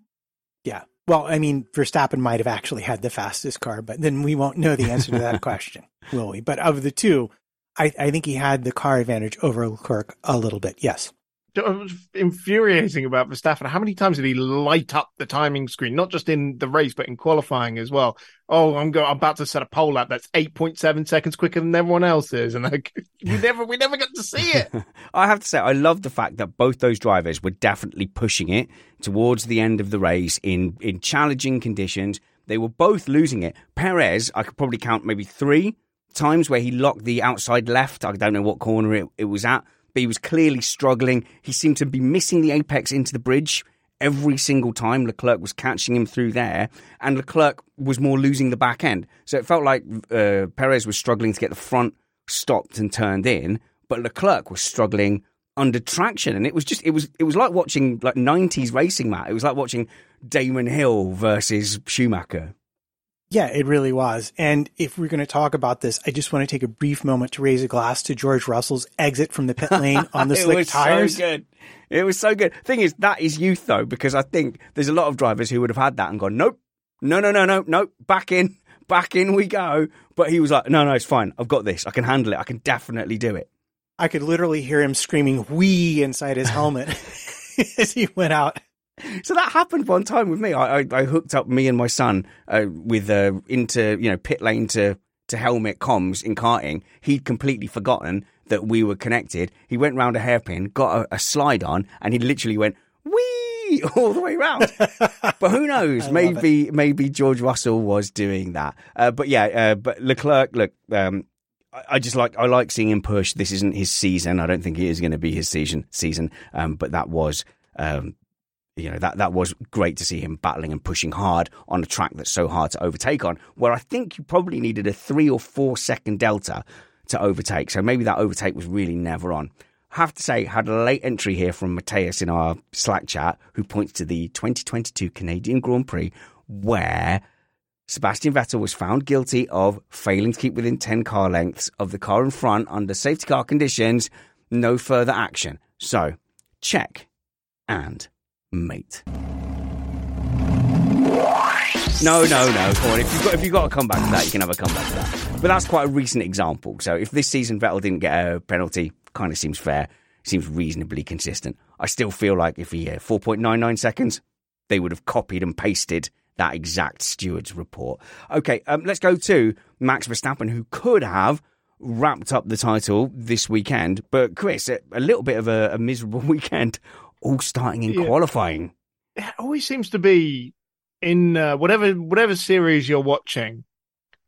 Yeah. Well, I mean, Verstappen might have actually had the fastest car, but then we won't know the answer to that question, will we? But of the two, I, I think he had the car advantage over Leclerc a little bit. Yes. It was infuriating about Verstappen. How many times did he light up the timing screen? Not just in the race, but in qualifying as well. Oh, I'm going. I'm about to set a pole lap that's 8.7 seconds quicker than everyone else is, and like we never, we never got to see it. I have to say, I love the fact that both those drivers were definitely pushing it towards the end of the race in, in challenging conditions. They were both losing it. Perez, I could probably count maybe three times where he locked the outside left. I don't know what corner it, it was at, but he was clearly struggling. He seemed to be missing the apex into the bridge every single time Leclerc was catching him through there, and Leclerc was more losing the back end. So it felt like uh, Perez was struggling to get the front stopped and turned in, but Leclerc was struggling under traction, and it was just it was it was like watching like '90s racing, Matt. It was like watching Damon Hill versus Schumacher. Yeah, it really was. And if we're going to talk about this, I just want to take a brief moment to raise a glass to George Russell's exit from the pit lane on the it slick was tires. so good. It was so good. Thing is, that is youth though, because I think there's a lot of drivers who would have had that and gone, nope, no, no, no, no, no, back in, back in we go. But he was like, no, no, it's fine. I've got this. I can handle it. I can definitely do it. I could literally hear him screaming "wee" inside his helmet as he went out. So that happened one time with me. I, I, I hooked up me and my son uh, with uh, into you know pit lane to to helmet comms in karting. He'd completely forgotten that we were connected. He went round a hairpin, got a, a slide on, and he literally went wee all the way round. but who knows? Maybe maybe George Russell was doing that. Uh, but yeah, uh, but Leclerc, look. Um, I- I just like I like seeing him push. This isn't his season. I don't think it is going to be his season. Season, um, but that was um, you know that that was great to see him battling and pushing hard on a track that's so hard to overtake on. Where I think you probably needed a three or four second delta to overtake. So maybe that overtake was really never on. Have to say, had a late entry here from Mateus in our Slack chat, who points to the 2022 Canadian Grand Prix, where Sebastian Vettel was found guilty of failing to keep within 10 car lengths of the car in front under safety car conditions. No further action. So, check and mate. No, no, no. Come on. If you've got if you've got to come back to that, you can have a comeback to that. But that's quite a recent example. So if this season Vettel didn't get a penalty, kind of seems fair. Seems reasonably consistent. I still feel like if he had 4.99 seconds, they would have copied and pasted that exact steward's report. Okay, um, let's go to Max Verstappen, who could have wrapped up the title this weekend. But Chris, a, a little bit of a, a, miserable weekend, all starting in Yeah. qualifying. it always seems to be in uh, whatever whatever series you're watching.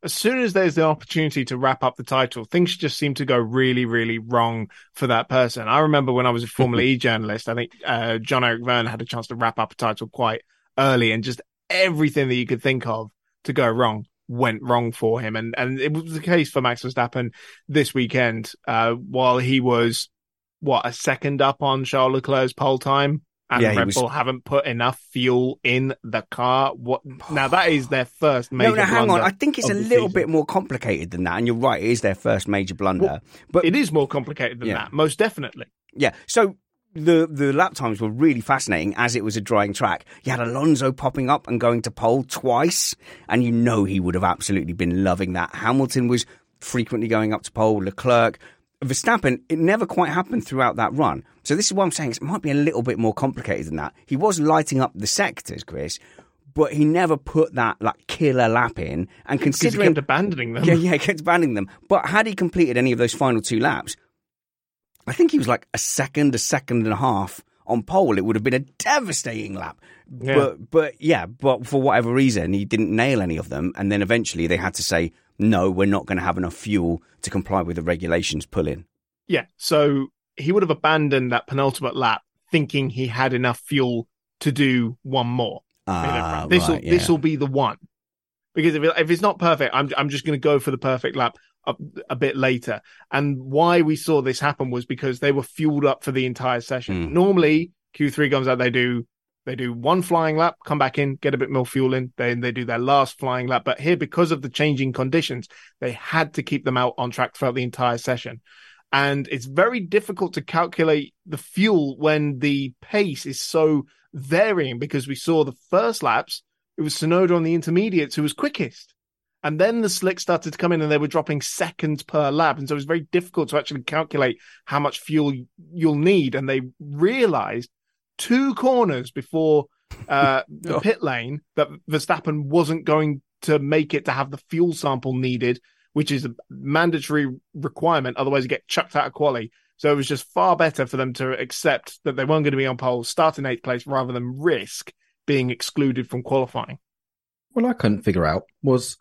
As soon as there's the opportunity to wrap up the title, things just seem to go really, really wrong for that person. I remember when I was a Formula E journalist, I think uh, Jean-Eric Vergne had a chance to wrap up a title quite early, and just everything that you could think of to go wrong went wrong for him. And and it was the case for Max Verstappen this weekend, uh, while he was what a second up on Charles Leclerc's pole time. And Yeah, Red was- Bull haven't put enough fuel in the car. What now? That is their first major. no, no, hang on. I think it's a little season. bit more complicated than that. And you're right, it is their first major blunder. Well, but It is more complicated than Yeah. that, most definitely. Yeah. So the the lap times were really fascinating as it was a drying track. You had Alonso popping up and going to pole twice, and you know he would have absolutely been loving that. Hamilton was frequently going up to pole. Leclerc. Verstappen, it never quite happened throughout that run. So this is what I'm saying. It might be a little bit more complicated than that. He was lighting up the sectors, Chris, but he never put that like killer lap in. And Because he considering kept abandoning them. yeah, yeah, he kept banning them. But had he completed any of those final two laps, I think he was like a second, a second and a half on pole. It would have been a devastating lap. Yeah. But but yeah, but for whatever reason, he didn't nail any of them, and then eventually they had to say, no, we're not going to have enough fuel to comply with the regulations. Pull in. Yeah. So he would have abandoned that penultimate lap thinking he had enough fuel to do one more. Ah, this will right, yeah. this will be the one. Because if, it, if it's not perfect, I'm I'm just going to go for the perfect lap a, a bit later. And why we saw this happen was because they were fueled up for the entire session. Mm. Normally, Q3 comes out, they do they do one flying lap, come back in, get a bit more fuel in, then they do their last flying lap. But here, because of the changing conditions, they had to keep them out on track throughout the entire session. And it's very difficult to calculate the fuel when the pace is so varying because we saw the first laps, it was Tsunoda on the intermediates who was quickest. And then the slick started to come in and they were dropping seconds per lap. And so it was very difficult to actually calculate how much fuel you'll need. And they realized two corners before uh, the Oh. pit lane that Verstappen wasn't going to make it to have the fuel sample needed, which is a mandatory requirement. Otherwise, you get chucked out of quali. So it was just far better for them to accept that they weren't going to be on pole, start in eighth place, rather than risk being excluded from qualifying. What I couldn't figure out was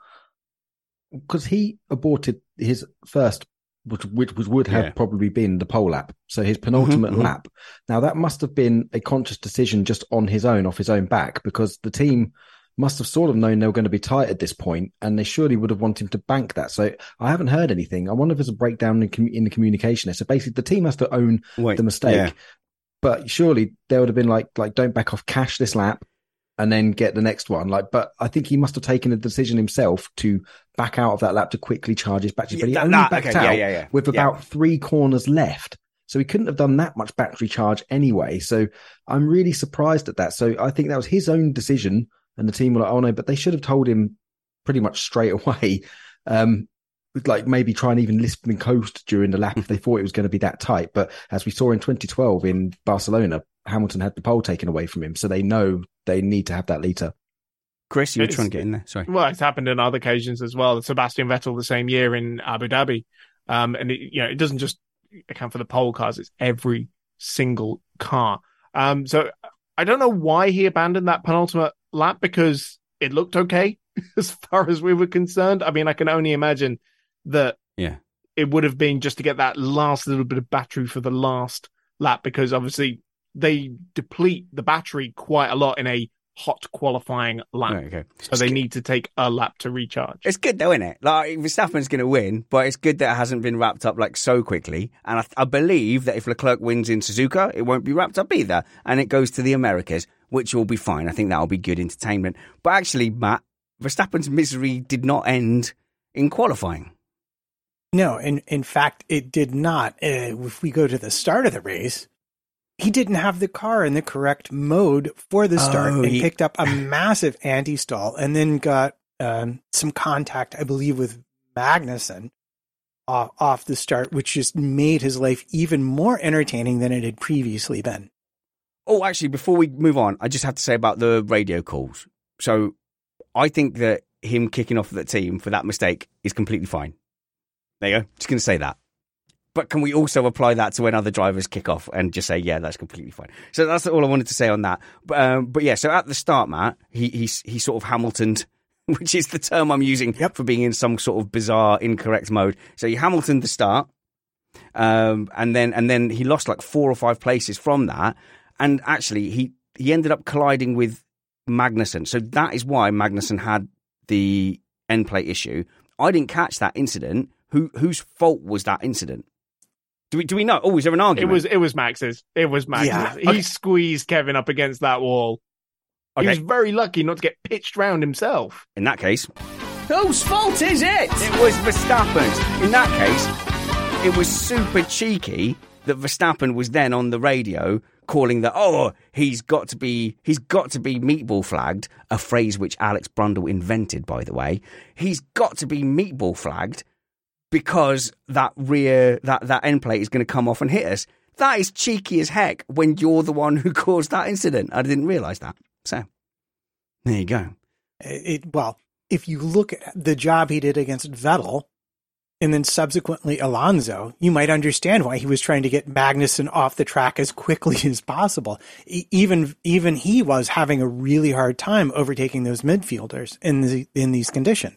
because he aborted his first, which, which, would have Yeah. probably been the pole lap. So his penultimate Mhm, mhm. lap. Now that must have been a conscious decision just on his own, off his own back, because the team must have sort of known they were going to be tight at this point, and they surely would have wanted him to bank that. So I haven't heard anything. I wonder if there's a breakdown in, in the communication. there. So basically, the team has to own Wait, the mistake. yeah. But surely there would have been like, like don't back off, cash this lap, and then get the next one. Like, but I think he must have taken a decision himself to back out of that lap to quickly charge his battery. Yeah, but he that- only backed okay, out yeah, yeah, yeah. with Yeah. about three corners left. So he couldn't have done that much battery charge anyway. So I'm really surprised at that. So I think that was his own decision, and the team were like, "Oh no!" But they should have told him pretty much straight away. Um, with, like maybe try and even lift and coast during the lap if they thought it was going to be that tight. But as we saw in 2012 in Barcelona, Hamilton had the pole taken away from him, so they know they need to have that leader. Chris, you were It's- trying to get in there. Sorry. Well, it's happened on other occasions as well. Sebastian Vettel the same year in Abu Dhabi, um, and it, you know it doesn't just account for the pole cars; it's every single car. Um, so I don't know why he abandoned that penultimate lap because it looked okay as far as we were concerned. I mean, I can only imagine that Yeah. it would have been just to get that last little bit of battery for the last lap because obviously they deplete the battery quite a lot in a hot qualifying lap. Right, okay. So they need to take a lap to recharge. It's good though, isn't it? Like Verstappen's going to win, but it's good that it hasn't been wrapped up like so quickly. And I, I believe that if Leclerc wins in Suzuka, it won't be wrapped up either, and it goes to the Americas, which will be fine. I think that'll be good entertainment. But actually, Matt, Verstappen's misery did not end in qualifying. No, in in fact, it did not. Uh, if we go to the start of the race, he didn't have the car in the correct mode for the start Oh, and he- picked up a massive anti stall and then got um, some contact, I believe, with Magnussen off, off the start, which just made his life even more entertaining than it had previously been. Oh, actually, before we move on, I just have to say about the radio calls. So I think that him kicking off the team for that mistake is completely fine. There you go. Just going to say that. But can we also apply that to when other drivers kick off and just say, yeah, that's completely fine? So that's all I wanted to say on that. But, um, but yeah, so at the start, Matt, he he he sort of Hamiltoned, which is the term I'm using for being in some sort of bizarre, incorrect mode. So he Hamiltoned the start, um, and then and then he lost like four or five places from that, and actually he he ended up colliding with Magnussen. So that is why Magnussen had the end plate issue. I didn't catch that incident. Who whose fault was that incident? Do we do we know? Oh, is there an argument? It argument? was it was Max's. It was Max's. Yeah. He Okay. squeezed Kevin up against that wall. He was very lucky not to get pitched round himself. In that case, whose fault is it? It was Verstappen's. In that case, it was super cheeky that Verstappen was then on the radio calling that oh he's got to be he's got to be meatball flagged a phrase which Alex Brundle invented by the way he's got to be meatball flagged because that rear that that end plate is going to come off and hit us that is cheeky as heck when you're the one who caused that incident I didn't realize that so there you go It, well, if you look at the job he did against Vettel and then subsequently Alonso, you might understand why he was trying to get Magnussen off the track as quickly as possible. Even even he was having a really hard time overtaking those midfielders in the, in these conditions.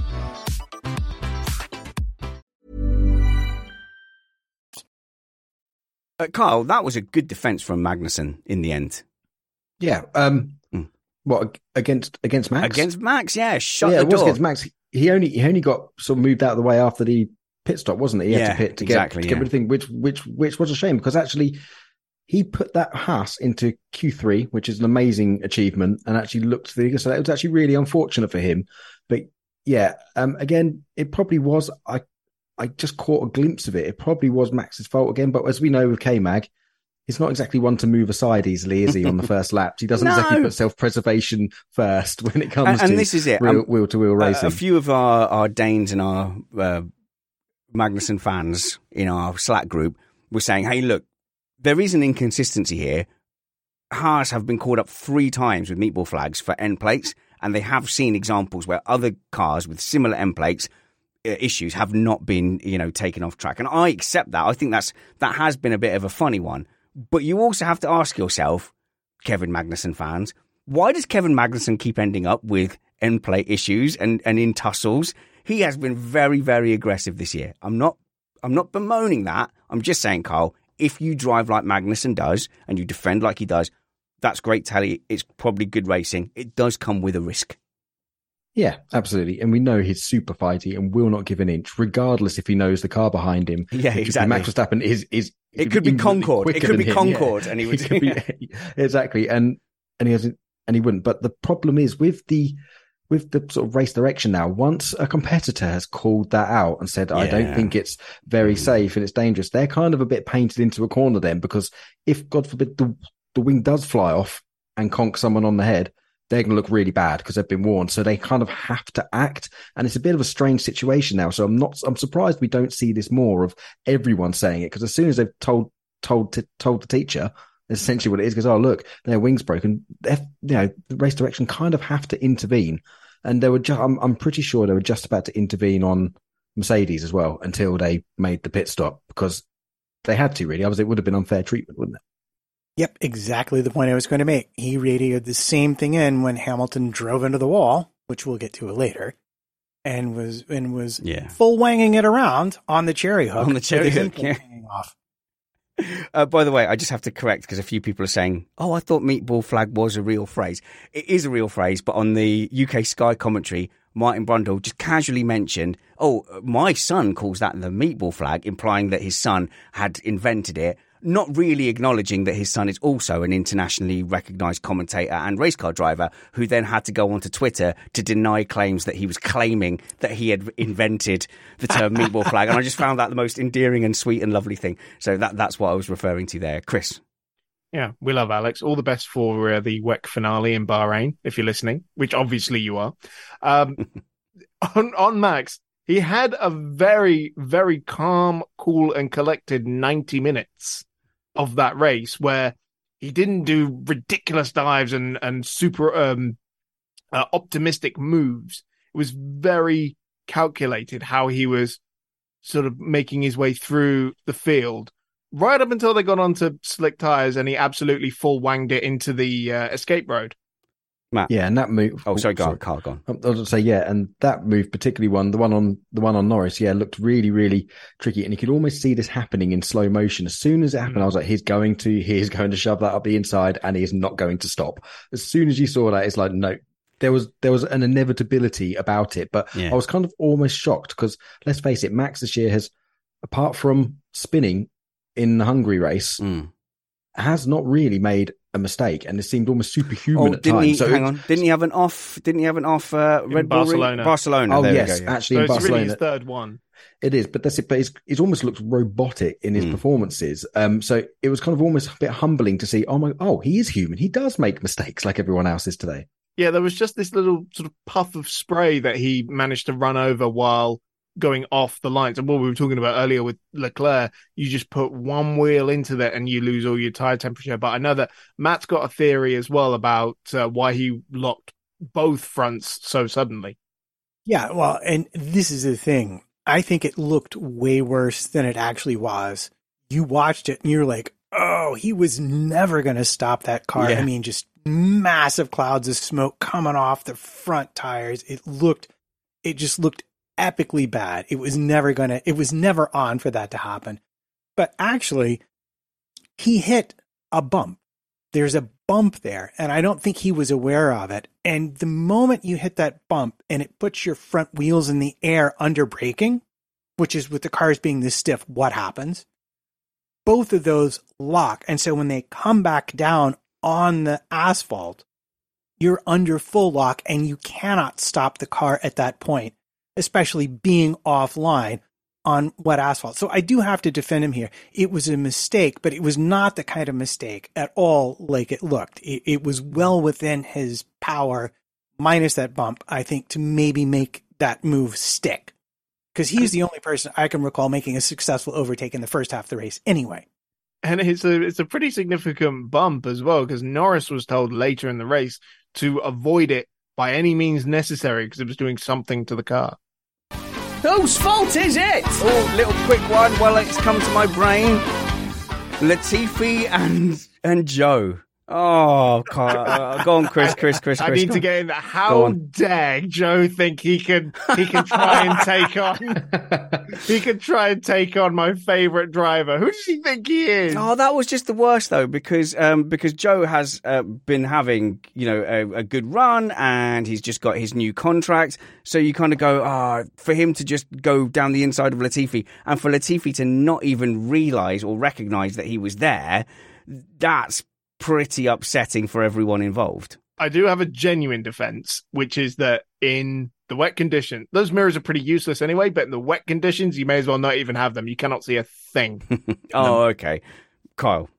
Uh, Carl that was a good defense from Magnussen in the end Yeah. Um, Mm. what against against Max? against Max yeah shut yeah, the it was against Max. He only he only got sort of moved out of the way after the pit stop, wasn't it? He had Yeah, to pit to exactly, get to get yeah. rid of thing, which which which was a shame because actually he put that Haas into Q3, which is an amazing achievement, and actually looked the so that was actually really unfortunate for him. But yeah, um, again, it probably was. I I just caught a glimpse of it. It probably was Max's fault again, but as we know with K Mag, he's not exactly one to move aside easily, is he? On the first lap, he doesn't exactly put self-preservation first when it comes And- and to this is it. real, Um, wheel-to-wheel Uh, racing. a few of our, our Danes and our uh, Magnussen fans in our Slack group were saying, hey, look, there is an inconsistency here. Haas have been called up three times with meatball flags for end plates, and they have seen examples where other cars with similar end plates Uh, issues have not been, you know, taken off track. And I accept that. I think that's that has been a bit of a funny one. But you also have to ask yourself, Kevin Magnussen fans, why does Kevin Magnussen keep ending up with end plate issues and, and in tussles? He has been very, very aggressive this year. I'm not I'm not bemoaning that. I'm just saying, Carl, if you drive like Magnussen does and you defend like he does, that's great tally. It's probably good racing. It does come with a risk. Yeah, absolutely. And we know he's super fighty and will not give an inch, regardless if he knows the car behind him. Yeah, It could be exactly. Max Verstappen is is It could be Concord. It could be him, yeah. Concord, and he would- It be- exactly. And and he hasn't and he wouldn't. But the problem is with the with the sort of race direction now. Once a competitor has called that out and said, "I don't think it's very hmm. safe and it's dangerous," they're kind of a bit painted into a corner then because if God forbid the the wing does fly off and conk someone on the head, they're going to look really bad because they've been warned. So they kind of have to act. And it's a bit of a strange situation now. So I'm not, I'm surprised we don't see this more of everyone saying it because as soon as they've told, told, t- told the teacher, essentially what it is because, oh, look, their wing's broken. F, you know, the race direction kind of have to intervene. And they were just, I'm, I'm pretty sure they were just about to intervene on Mercedes as well until they made the pit stop because they had to really. Otherwise, it would have been unfair treatment, wouldn't it? Yep, exactly the point I was going to make. He radioed the same thing in when Hamilton drove into the wall, which we'll get to later, and was and was Yeah. full wanging it around on the cherry hook. On the cherry hook, yeah. off. Uh, by the way, I just have to correct because a few people are saying, "Oh, I thought meatball flag was a real phrase." It is a real phrase, but on the UK Sky commentary, Martin Brundle just casually mentioned, "Oh, my son calls that the meatball flag," implying that his son had invented it. Not really acknowledging that his son is also an internationally recognised commentator and race car driver, who then had to go onto Twitter to deny claims that he was claiming that he had invented the term meatball flag. And I just found that the most endearing and sweet and lovely thing. So that that's what I was referring to there, Chris. Yeah, we love Alex. All the best for uh, the WEC finale in Bahrain, if you're listening, which obviously you are. Um, on, on Max, he had a very, very calm, cool, and collected 90 minutes of that race where he didn't do ridiculous dives and, and super um, uh, optimistic moves. It was very calculated how he was sort of making his way through the field right up until they got onto slick tires and he absolutely full wanged it into the uh, escape road. Yeah, and that move. Oh, sorry, go on, Carl, go on. I was going to say, yeah, and that move, particularly one, the one on the one on Norris, yeah, looked really, really tricky, and you could almost see this happening in slow motion. As soon as it happened, I was like, he's going to, he's going to shove that up the inside, and he is not going to stop. As soon as you saw that, it's like, no, there was there was an inevitability about it, but Yeah. I was kind of almost shocked because let's face it, Max this year has, apart from spinning in the Hungary race, Mm. has not really made a mistake, and it seemed almost superhuman Oh, at didn't times. he? So hang on, didn't he have an off? Didn't he have an off? Uh, Red Bull ring? Barcelona. Barcelona. Oh there yes, go, yeah. actually So in it's Barcelona. really his third one. It is, but that's it. But it's, it's almost looks robotic in his Mm. performances. Um, so it was kind of almost a bit humbling to see. Oh my! Oh, he is human. He does make mistakes like everyone else is today. Yeah, there was just this little sort of puff of spray that he managed to run over while going off the lines. And what we were talking about earlier with Leclerc, you just put one wheel into that and you lose all your tire temperature. But I know that Matt's got a theory as well about uh, why he locked both fronts so suddenly. Yeah, well, and this is the thing. I think it looked way worse than it actually was. You watched it and you're like, oh, he was never going to stop that car. Yeah. I mean, just massive clouds of smoke coming off the front tires. It looked, it just looked epically bad. It was never to, it was never on for that to happen. But actually, he hit a bump. There's a bump there, and I don't think he was aware of it. And the moment you hit that bump and it puts your front wheels in the air under braking, which is with the cars being this stiff, what happens? Both of those lock. And so when they come back down on the asphalt, you're under full lock and you cannot stop the car at that point, especially being offline. on wet asphalt. So I do have to defend him here. It was a mistake, but it was not the kind of mistake at all like it looked. It, it was well within his power, minus that bump, I think, to maybe make that move stick. Because he's the only person I can recall making a successful overtake in the first half of the race anyway. And it's a it's a pretty significant bump as well because Norris was told later in the race to avoid it by any means necessary because it was doing something to the car. Whose fault is it? Oh, little quick one while it's come to my brain. Latifi and and Joe. Oh, God. Uh, go on, Chris, Chris, Chris, Chris. I need go to get in. How dare Joe think he can he can try and take on he can try and take on my favorite driver? Who does he think he is? Oh, that was just the worst though, because um, because Joe has uh, been having you know a, a good run, and he's just got his new contract. So you kind of go, ah, for him to just go down the inside of Latifi, and for Latifi to not even realise or recognise that he was there, that's pretty upsetting for everyone involved. I do have a genuine defense, which is that in the wet condition, those mirrors are pretty useless anyway. But in the wet conditions, you may as well not even have them. You cannot see a thing. oh, okay, Kyle.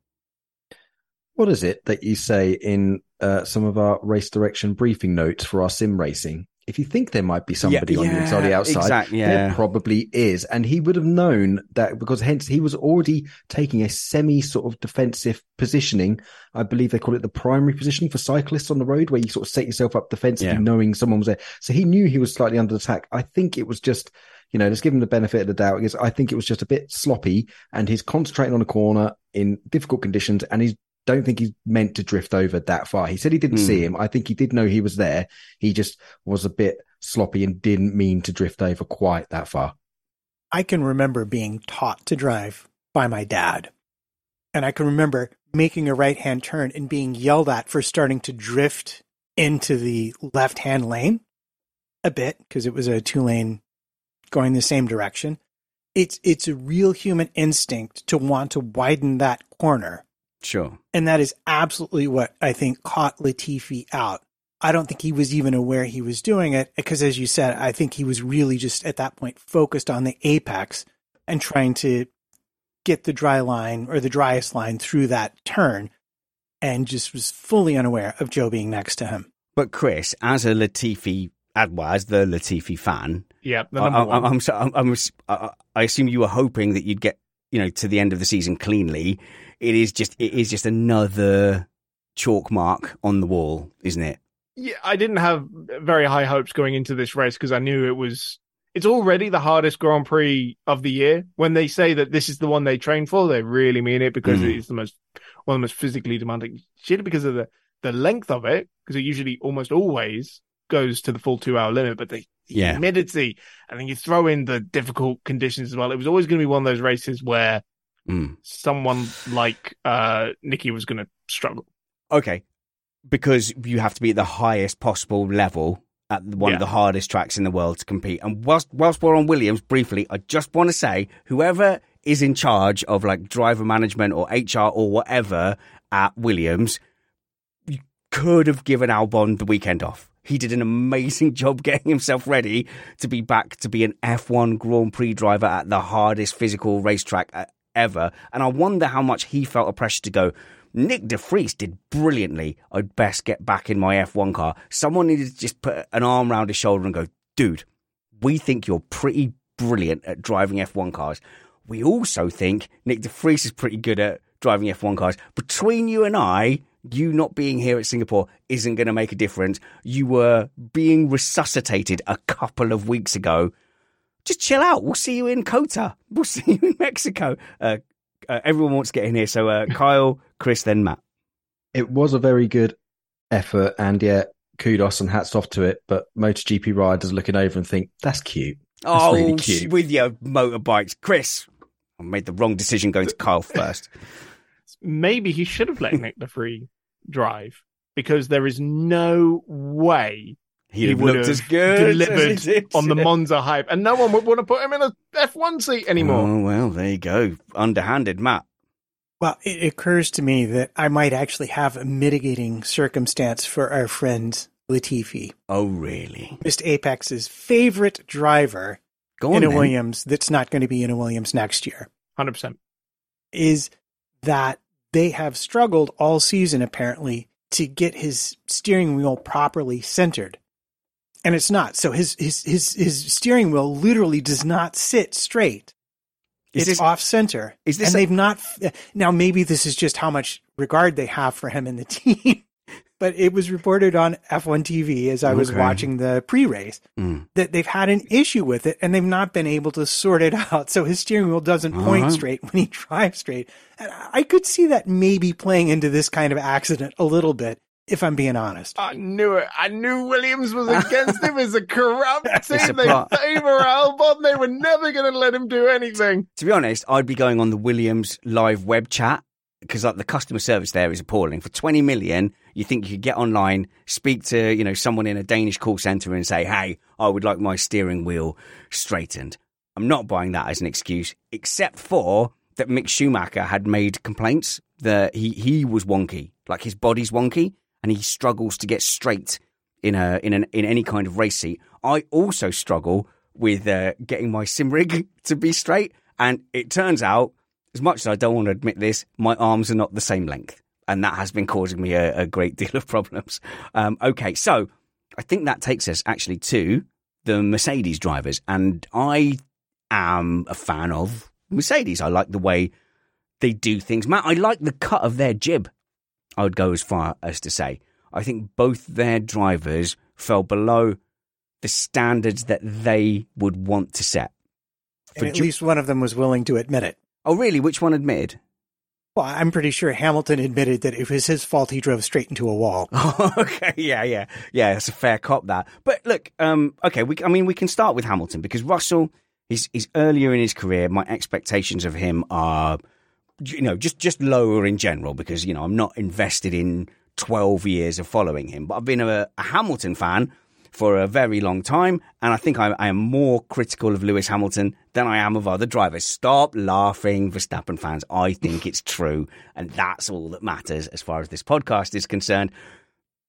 What is it that you say in uh, some of our race direction briefing notes for our sim racing? If you think there might be somebody on the inside the outside, exact- yeah. there probably is. And he would have known that because hence he was already taking a semi sort of defensive positioning. I believe they call it the primary positioning for cyclists on the road, where you sort of set yourself up defensively, Yeah. knowing someone was there. So he knew he was slightly under attack. I think it was just, you know, let's give him the benefit of the doubt. Because I think it was just a bit sloppy and he's concentrating on a corner in difficult conditions and he's don't think he's meant to drift over that far. He said he didn't Hmm. see him. I think he did know he was there. He just was a bit sloppy and didn't mean to drift over quite that far. I can remember being taught to drive by my dad. And I can remember making a right hand turn and being yelled at for starting to drift into the left hand lane a bit because it was a two lane going the same direction. It's it's a real human instinct to want to widen that corner. Sure. And that is absolutely what I think caught Latifi out. I don't think he was even aware he was doing it because, as you said, I think he was really just at that point focused on the apex and trying to get the dry line or the driest line through that turn and just was fully unaware of Joe being next to him. But Chris, as a Latifi, as well, the Latifi fan, Yeah, I, I, I'm, so- I'm, I'm, I I assume you were hoping that you'd get, you know, to the end of the season cleanly. It is just, it is just another chalk mark on the wall, isn't it? Yeah, I didn't have very high hopes going into this race because I knew it was. It's already the hardest Grand Prix of the year. When they say that this is the one they train for, they really mean it because Mhm. it's the most one of the most physically demanding. Shit, because of the the length of it, because it usually almost always goes to the full two hour limit. But the Yeah. humidity, and then you throw in the difficult conditions as well. It was always going to be one of those races where Mm. someone like uh Nikki was going to struggle. Okay. Because you have to be at the highest possible level at one Yeah. of the hardest tracks in the world to compete. And whilst, whilst we're on Williams, briefly, I just want to say whoever is in charge of like driver management or HR or whatever at Williams, you could have given Albon the weekend off. He did an amazing job getting himself ready to be back to be an F1 Grand Prix driver at the hardest physical racetrack uh, ever. And I wonder how much he felt a pressure to go. Nyck De Vries did brilliantly. I'd best get back in my F1 car. Someone needed to just put an arm around his shoulder and go, dude, we think you're pretty brilliant at driving F1 cars. We also think Nyck De Vries is pretty good at driving F1 cars. Between you and I, you not being here at Singapore isn't going to make a difference. You were being resuscitated a couple of weeks ago. Just chill out. We'll see you in COTA. We'll see you in Mexico. Uh, uh, everyone wants to get in here. So, uh, Kyle, Chris, then Matt. It was a very good effort, and yeah, kudos and hats off to it. But MotoGP riders looking over and think that's cute. That's oh, really cute. with your motorbikes. Chris, I made the wrong decision going to Kyle first. Maybe he should have let Nyck de Vries drive because there is no way He'd have would looked have as good as delivered he did. on the Monza hype, and no one would want to put him in a F1 seat anymore. Oh, well, there you go. Underhanded, Matt. Well, it occurs to me that I might actually have a mitigating circumstance for our friend Latifi. Oh, really? Mr. Apex's favorite driver Go on, in a then. Williams that's not going to be in a Williams next year Hundred percent. is that they have struggled all season apparently to get his steering wheel properly centered. And it's not. So his his his his steering wheel literally does not sit straight. Is it's this- off center. is this and a- they've not now maybe this is just how much regard they have for him in the team. But it was reported on F1 TV as I was Okay. watching the pre-race Mm. that they've had an issue with it and they've not been able to sort it out. So his steering wheel doesn't point Uh-huh. straight when he drives straight. And I could see that maybe playing into this kind of accident a little bit, if I'm being honest. I knew it. I knew Williams was against him as a corrupt team. They plot. favor Albon. They were never going to let him do anything. To be honest, I'd be going on the Williams live web chat because like the customer service there is appalling. For 20 million, you think you could get online, speak to, you know, someone in a Danish call center and say, "Hey, I would like my steering wheel straightened." I'm not buying that as an excuse, except for that Mick Schumacher had made complaints that he he was wonky, like his body's wonky and he struggles to get straight in a in an in any kind of race seat. I also struggle with uh, getting my sim rig to be straight, and it turns out, as much as I don't want to admit this, my arms are not the same length, and that has been causing me a, a great deal of problems. Um, okay, so I think that takes us actually to the Mercedes drivers, and I am a fan of Mercedes. I like the way they do things. Matt, I like the cut of their jib. I would go as far as to say I think both their drivers fell below the standards that they would want to set. And at Ju- least one of them was willing to admit it. Oh, really? Which one admitted? Well, I'm pretty sure Hamilton admitted that it was his fault he drove straight into a wall. okay, yeah, yeah, yeah. It's a fair cop that. But look, um, okay, we, I mean, we can start with Hamilton because Russell is is earlier in his career. My expectations of him are, you know, just just lower in general because you know I'm not invested in twelve years of following him. But I've been a, a Hamilton fan for a very long time, and I think I, I am more critical of Lewis Hamilton than I am of other drivers. Stop laughing, Verstappen fans. I think it's true, and that's all that matters as far as this podcast is concerned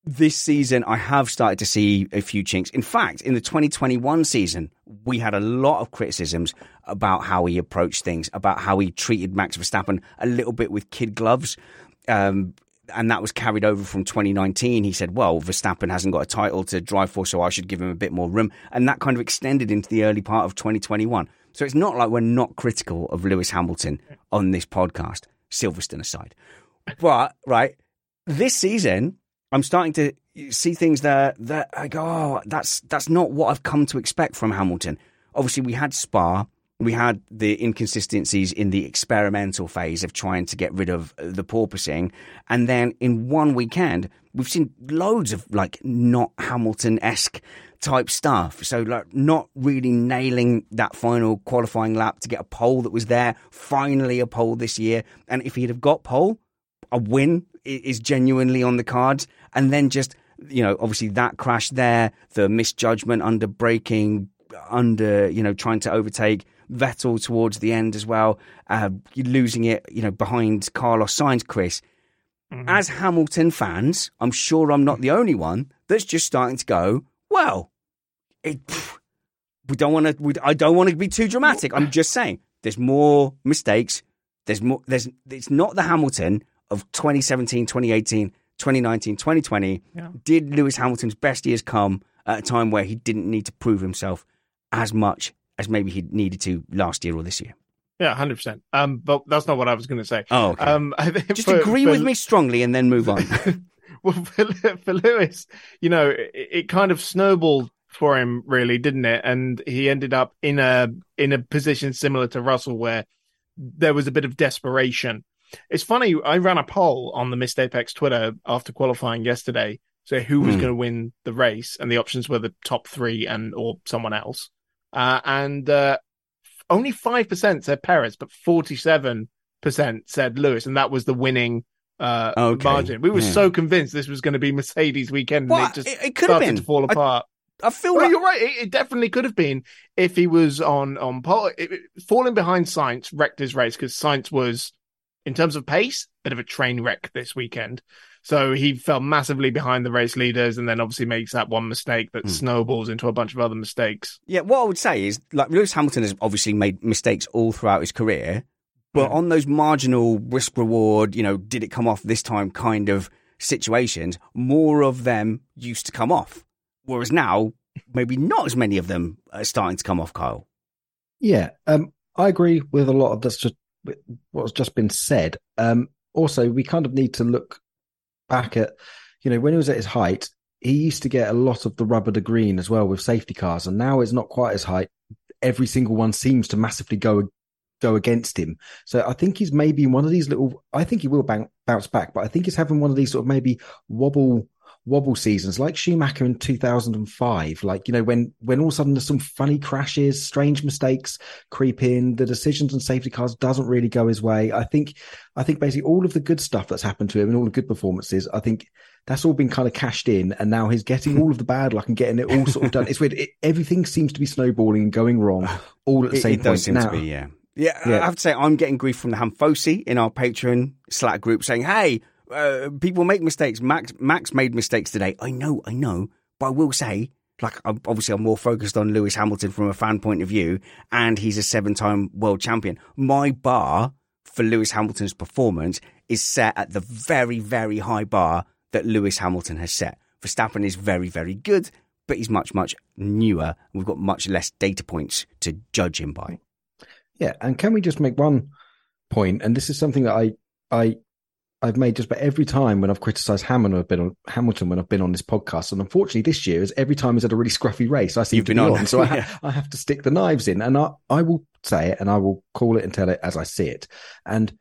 this season, I have started to see a few chinks. In fact, in the 2021 season, we had a lot of criticisms about how he approached things, about how he treated Max Verstappen a little bit with kid gloves. Um, and that was carried over from 2019. He said, well, Verstappen hasn't got a title to drive for, so I should give him a bit more room. And that kind of extended into the early part of 2021. So it's not like we're not critical of Lewis Hamilton on this podcast, Silverstone aside. But, right, this season, I'm starting to see things that that I go, oh, that's that's not what I've come to expect from Hamilton. Obviously, we had Spa, we had the inconsistencies in the experimental phase of trying to get rid of uh, the porpoising, and then in one weekend, we've seen loads of like not Hamilton esque type stuff. So like not really nailing that final qualifying lap to get a pole that was there. Finally, a pole this year, and if he'd have got pole, a win is genuinely on the cards. And then just, you know, obviously that crash there, the misjudgment under braking, under, you know, trying to overtake Vettel towards the end as well, uh, losing it, you know, behind Carlos Sainz, Chris. As Hamilton fans, I'm sure I'm not the only one that's just starting to go, well, it, pff, we don't want to, I don't want to be too dramatic. I'm just saying there's more mistakes. There's more, there's, it's not the Hamilton of 2017, 2018, 2019, 2020. Yeah. Did Lewis Hamilton's best years come at a time where he didn't need to prove himself as much as maybe he needed to last year or this year? Yeah, hundred percent. Um, but that's not what I was going to say. Oh, okay. Um, I think Just for- agree for- with me strongly and then move on. well, for, for Lewis, you know, it, it kind of snowballed for him, really, didn't it? And he ended up in a in a position similar to Russell, where there was a bit of desperation. It's funny. I ran a poll on the Missed Apex Twitter after qualifying yesterday, so who was Hmm. going to win the race, and the options were the top three and or someone else. Uh, and uh, only five percent said Perez, but forty-seven percent said Lewis, and that was the winning uh, Okay. margin. We were Yeah. so convinced this was going to be Mercedes weekend, and Well, it just it- it could have been. to fall I- apart. I feel Well, like you're right. It, it definitely could have been if he was on on pole. Falling behind Sainz wrecked his race because Sainz was, in terms of pace, a bit of a train wreck this weekend. So he fell massively behind the race leaders and then obviously makes that one mistake that snowballs into a bunch of other mistakes. Yeah, what I would say is like Lewis Hamilton has obviously made mistakes all throughout his career, but on those marginal risk reward, you know, did it come off this time kind of situations, more of them used to come off. Whereas now, maybe not as many of them are starting to come off, Kyle. Yeah, um, I agree with a lot of that's just what's just been said. Um, also, we kind of need to look back at, you know, when he was at his height, he used to get a lot of the rubber to green as well with safety cars, and now it's not quite as high. Every single one seems to massively go go against him. So I think he's maybe one of these little. I think he will bang, bounce back, but I think he's having one of these sort of maybe wobble wobble seasons like Schumacher in 2005 like you know when when all of a sudden there's some funny crashes strange mistakes creep in the decisions and safety cars doesn't really go his way I think I think basically all of the good stuff that's happened to him and all the good performances I think that's all been kind of cashed in and now he's getting all of the bad luck and getting it all sort of done it's weird it, everything seems to be snowballing and going wrong all at the It, same it point now to be, yeah. yeah. Yeah. I have to say, I'm getting grief from the Hamfosi in our Patreon Slack group saying, hey, uh, people make mistakes. Max Max made mistakes today. I know, I know. But I will say, like, I'm, obviously, I'm more focused on Lewis Hamilton from a fan point of view, and he's a seven time world champion. My bar for Lewis Hamilton's performance is set at the very, very high bar that Lewis Hamilton has set. Verstappen is very, very good, but he's much, much newer. We've got much less data points to judge him by. Yeah, and can we just make one point? And this is something that I I I've made just about every time when I've criticised Hamilton, I've been on Hamilton when I've been on this podcast, and unfortunately this year is every time he's had a really scruffy race, I seem You've to been be on. on, so I, Yeah. ha- I have to stick the knives in, and I I will say it and I will call it and tell it as I see it, and.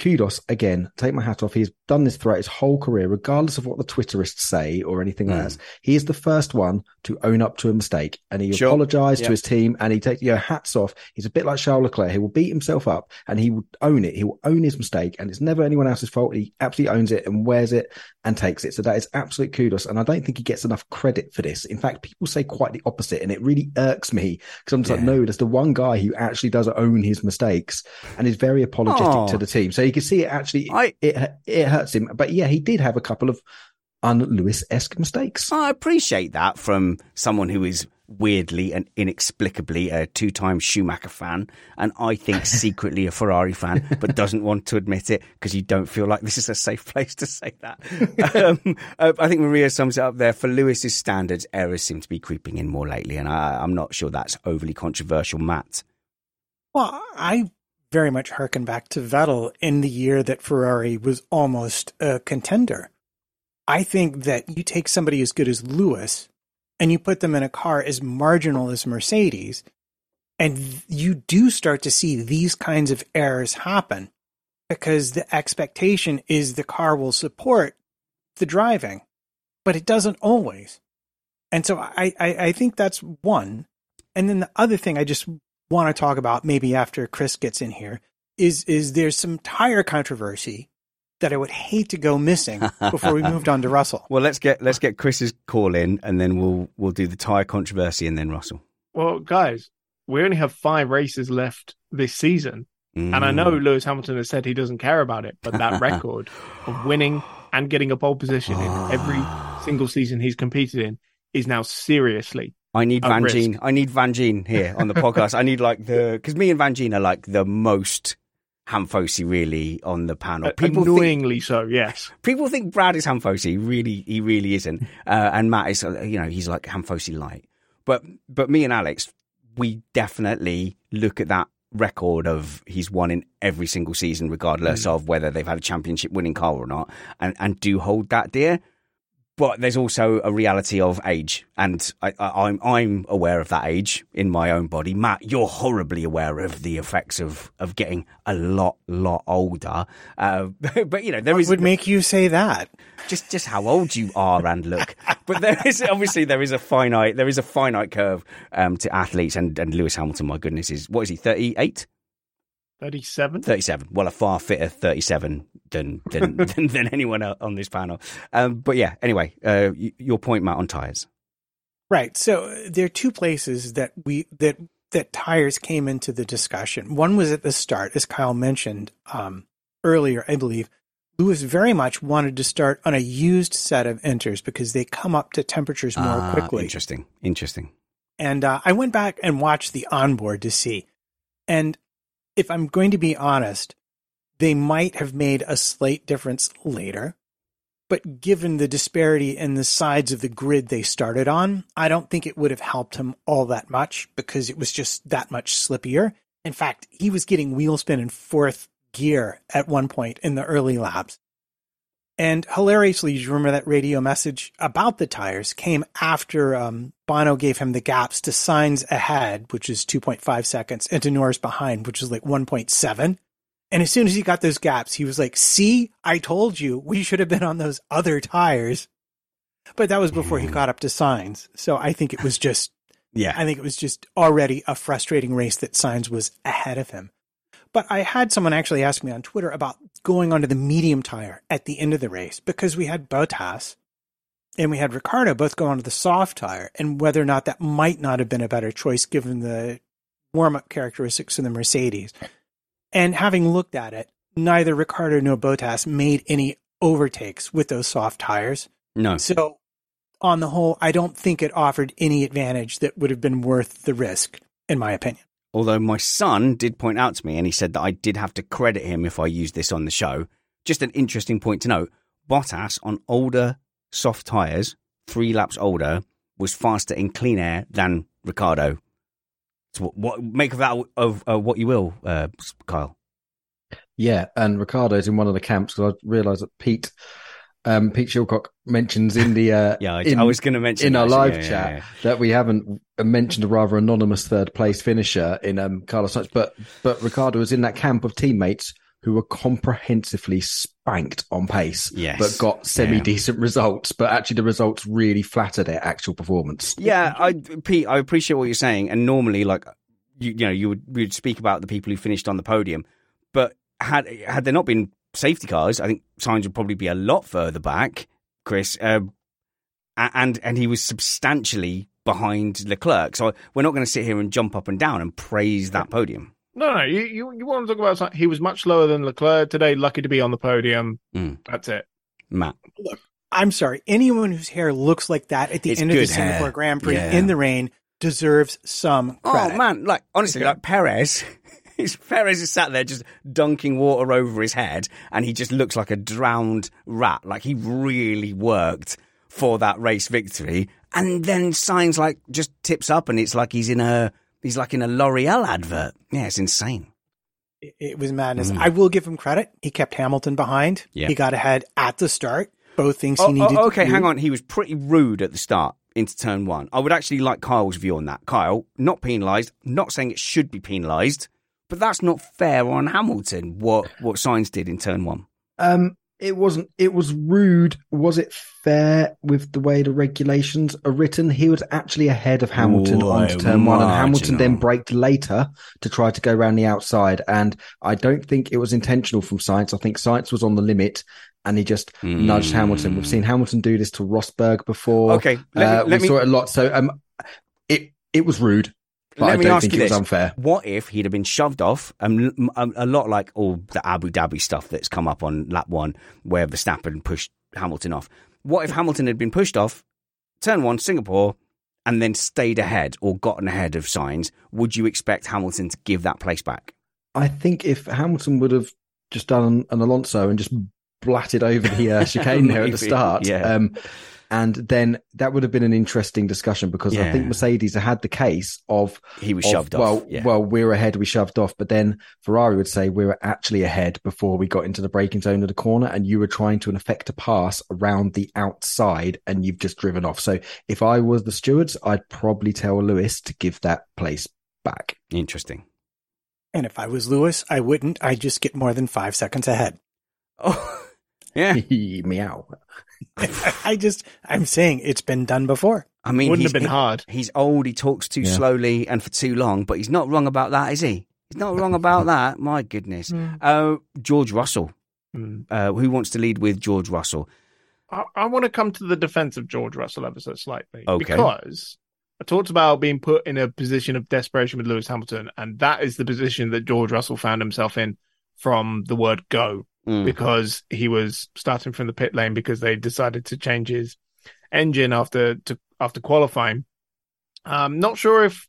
Kudos again. Take my hat off. He's done this throughout his whole career, regardless of what the Twitterists say or anything Mm. else. He is the first one to own up to a mistake, and he Sure. apologized Yeah. to his team, and he takes your hats off. He's a bit like Charles Leclerc. He will beat himself up, and he will own it. He will own his mistake, and it's never anyone else's fault. He absolutely owns it and wears it and takes it. So that is absolute kudos, and I don't think he gets enough credit for this. In fact, people say quite the opposite, and it really irks me because I'm just like, no, there's the one guy who actually does own his mistakes and is very apologetic Aw. to the team. So you can see it actually I- it it hurts him. But yeah, he did have a couple of un-Lewis esque mistakes. I appreciate that from someone who is weirdly and inexplicably a two time Schumacher fan, and I think secretly a Ferrari fan, but doesn't want to admit it because you don't feel like this is a safe place to say that. um, uh, I think Maria sums it up there. For Lewis's standards, errors seem to be creeping in more lately, and I, I'm not sure that's overly controversial, Matt. Well, I very much harken back to Vettel in the year that Ferrari was almost a contender. I think that you take somebody as good as Lewis and you put them in a car as marginal as Mercedes, and you do start to see these kinds of errors happen because the expectation is the car will support the driving, but it doesn't always. And so I, I, I think that's one. And then the other thing I just want to talk about maybe after Chris gets in here is is there's some tire controversy that I would hate to go missing before we moved on to Russell. Well, let's get let's get Chris's call in, and then we'll we'll do the tire controversy, and then Russell. Well, guys, we only have five races left this season. And I Mm. know Lewis Hamilton has said he doesn't care about it, but that record of winning and getting a pole position in every single season he's competed in is now seriously. I need Van risk. Gene. I need Van Gene here on the podcast. I need like the because me and Van Gene are like the most Hamfosi really on the panel. People think, Annoyingly so, yes. people think Brad is Hamfosi. Really, he really isn't. Uh, and Matt is, uh, you know, he's like Hamfosi light. But but me and Alex, we definitely look at that record of he's won in every single season, regardless of whether they've had a championship winning car or not, and and do hold that dear. But there's also a reality of age, and I, I, I'm I'm aware of that age in my own body. Matt, you're horribly aware of the effects of of getting a lot lot older. Uh, but you know there What is would make you say that? just just how old you are and look. But there is obviously there is a finite there is a finite curve um, to athletes, and and Lewis Hamilton, my goodness, is what is he 38? 37? 37. Well, a far fitter 37 than than than, than anyone on this panel. Um, but yeah, anyway, uh, your point, Matt, on tires. Right. So uh, there are two places that we that that tires came into the discussion. One was at the start, as Kyle mentioned um, earlier, I believe, Lewis very much wanted to start on a used set of inters because they come up to temperatures more Ah, quickly. Interesting. Interesting. And uh, I went back and watched the onboard to see. And if I'm going to be honest, they might have made a slight difference later. But given the disparity in the sides of the grid they started on, I don't think it would have helped him all that much because it was just that much slippier. In fact, he was getting wheel spin in fourth gear at one point in the early laps. And hilariously, you remember that radio message about the tires came after um, Bono gave him the gaps to Sainz ahead, which is 2.5 seconds, and to Norris behind, which is like 1.7. And as soon as he got those gaps, he was like, See, I told you we should have been on those other tires. But that was before he mm. got up to Sainz. So I think it was just, Yeah. I think it was just already a frustrating race that Sainz was ahead of him. But I had someone actually ask me on Twitter about going onto the medium tire at the end of the race because we had Bottas and we had Ricciardo both go onto the soft tire and whether or not that might not have been a better choice given the warm up characteristics of the Mercedes. And having looked at it, neither Ricciardo nor Bottas made any overtakes with those soft tires. No. So, on the whole, I don't think it offered any advantage that would have been worth the risk, in my opinion. Although my son did point out to me, and he said that I did have to credit him if I used this on the show. Just an interesting point to note: Bottas on older soft tires, three laps older, was faster in clean air than Ricciardo. So what, what make of that of uh, what you will, uh, Kyle? Yeah, and Ricciardo's in one of the camps because I realised that Pete, um, Pete Shilcock mentions in the uh, Yeah, I, in, I was going to mention in that, our live Yeah, yeah, chat yeah. that we haven't mentioned a rather anonymous third place finisher in um, Carlos Sainz, but but Ricciardo was in that camp of teammates who were comprehensively spanked on pace, Yes. but got semi decent results. But actually, the results really flatter their actual performance. Yeah, I Pete, I appreciate what you're saying. And normally, like you, you know, you would we would speak about the people who finished on the podium, but had had there not been safety cars, I think Sainz would probably be a lot further back, Chris. Um, a- and and he was substantially behind Leclerc. So we're not going to sit here and jump up and down and praise that podium. No, no, you, you, you want to talk about something. He was much lower than Leclerc today. Lucky to be on the podium. Mm. That's it. Matt, Look, I'm sorry. Anyone whose hair looks like that at the It's end of the good hair. Singapore Grand Prix Yeah. in the rain deserves some credit. Oh man, like honestly, like Perez, Perez is sat there just dunking water over his head, and he just looks like a drowned rat. Like he really worked for that race victory, and then Sainz like just tips up, and it's like he's in a he's like in a L'Oreal advert. Yeah, it's insane. It, it was madness. Mm. I will give him credit. He kept Hamilton behind. Yeah. He got ahead at the start. Both things he Oh, needed. oh, okay, hang on. He was pretty rude at the start into turn one. I would actually like Kyle's view on that. Kyle, not penalised. Not saying it should be penalised, but that's not fair on Hamilton. What what Sainz did in turn one. Um, it wasn't. It was rude. Was it fair with the way the regulations are written? He was actually ahead of Hamilton Ooh, onto turn one, and Hamilton then braked later to try to go around the outside. And I don't think it was intentional from Sainz. I think Sainz was on the limit, and he just nudged Hamilton. We've seen Hamilton do this to Rosberg before. Okay, let uh, me- let we me- saw it a lot. So um, it it was rude, but Let I me don't ask think you it was this. unfair. What if he'd have been shoved off? Um, a, a lot like all the Abu Dhabi stuff that's come up on lap one, where Verstappen pushed Hamilton off. What if Hamilton had been pushed off, turn one, Singapore, and then stayed ahead or gotten ahead of Sainz? Would you expect Hamilton to give that place back? I think if Hamilton would have just done an Alonso and just blatted over the uh, chicane there at the start, yeah. um, and then that would have been an interesting discussion because I think Mercedes had the case of He was of, shoved well, off. Yeah. well, we're ahead, we shoved off, but then Ferrari would say we were actually ahead before we got into the braking zone of the corner, and you were trying to effect a pass around the outside, and you've just driven off. So if I was the stewards, I'd probably tell Lewis to give that place back. Interesting. And if I was Lewis, I wouldn't. I'd just get more than five seconds ahead. Oh, yeah. Meow. I just, I'm saying it's been done before. I mean, Wouldn't have been hard. He's old. He talks too Yeah. slowly and for too long, but he's not wrong about that, is he? He's not wrong about that. My goodness. Uh, George Russell. Mm. Uh, who wants to lead with George Russell? I, I want to come to the defense of George Russell ever so slightly. Okay. Because I talked about being put in a position of desperation with Lewis Hamilton, and that is the position that George Russell found himself in from the word go. Mm. because he was starting from the pit lane because they decided to change his engine after to, after qualifying. I'm not sure if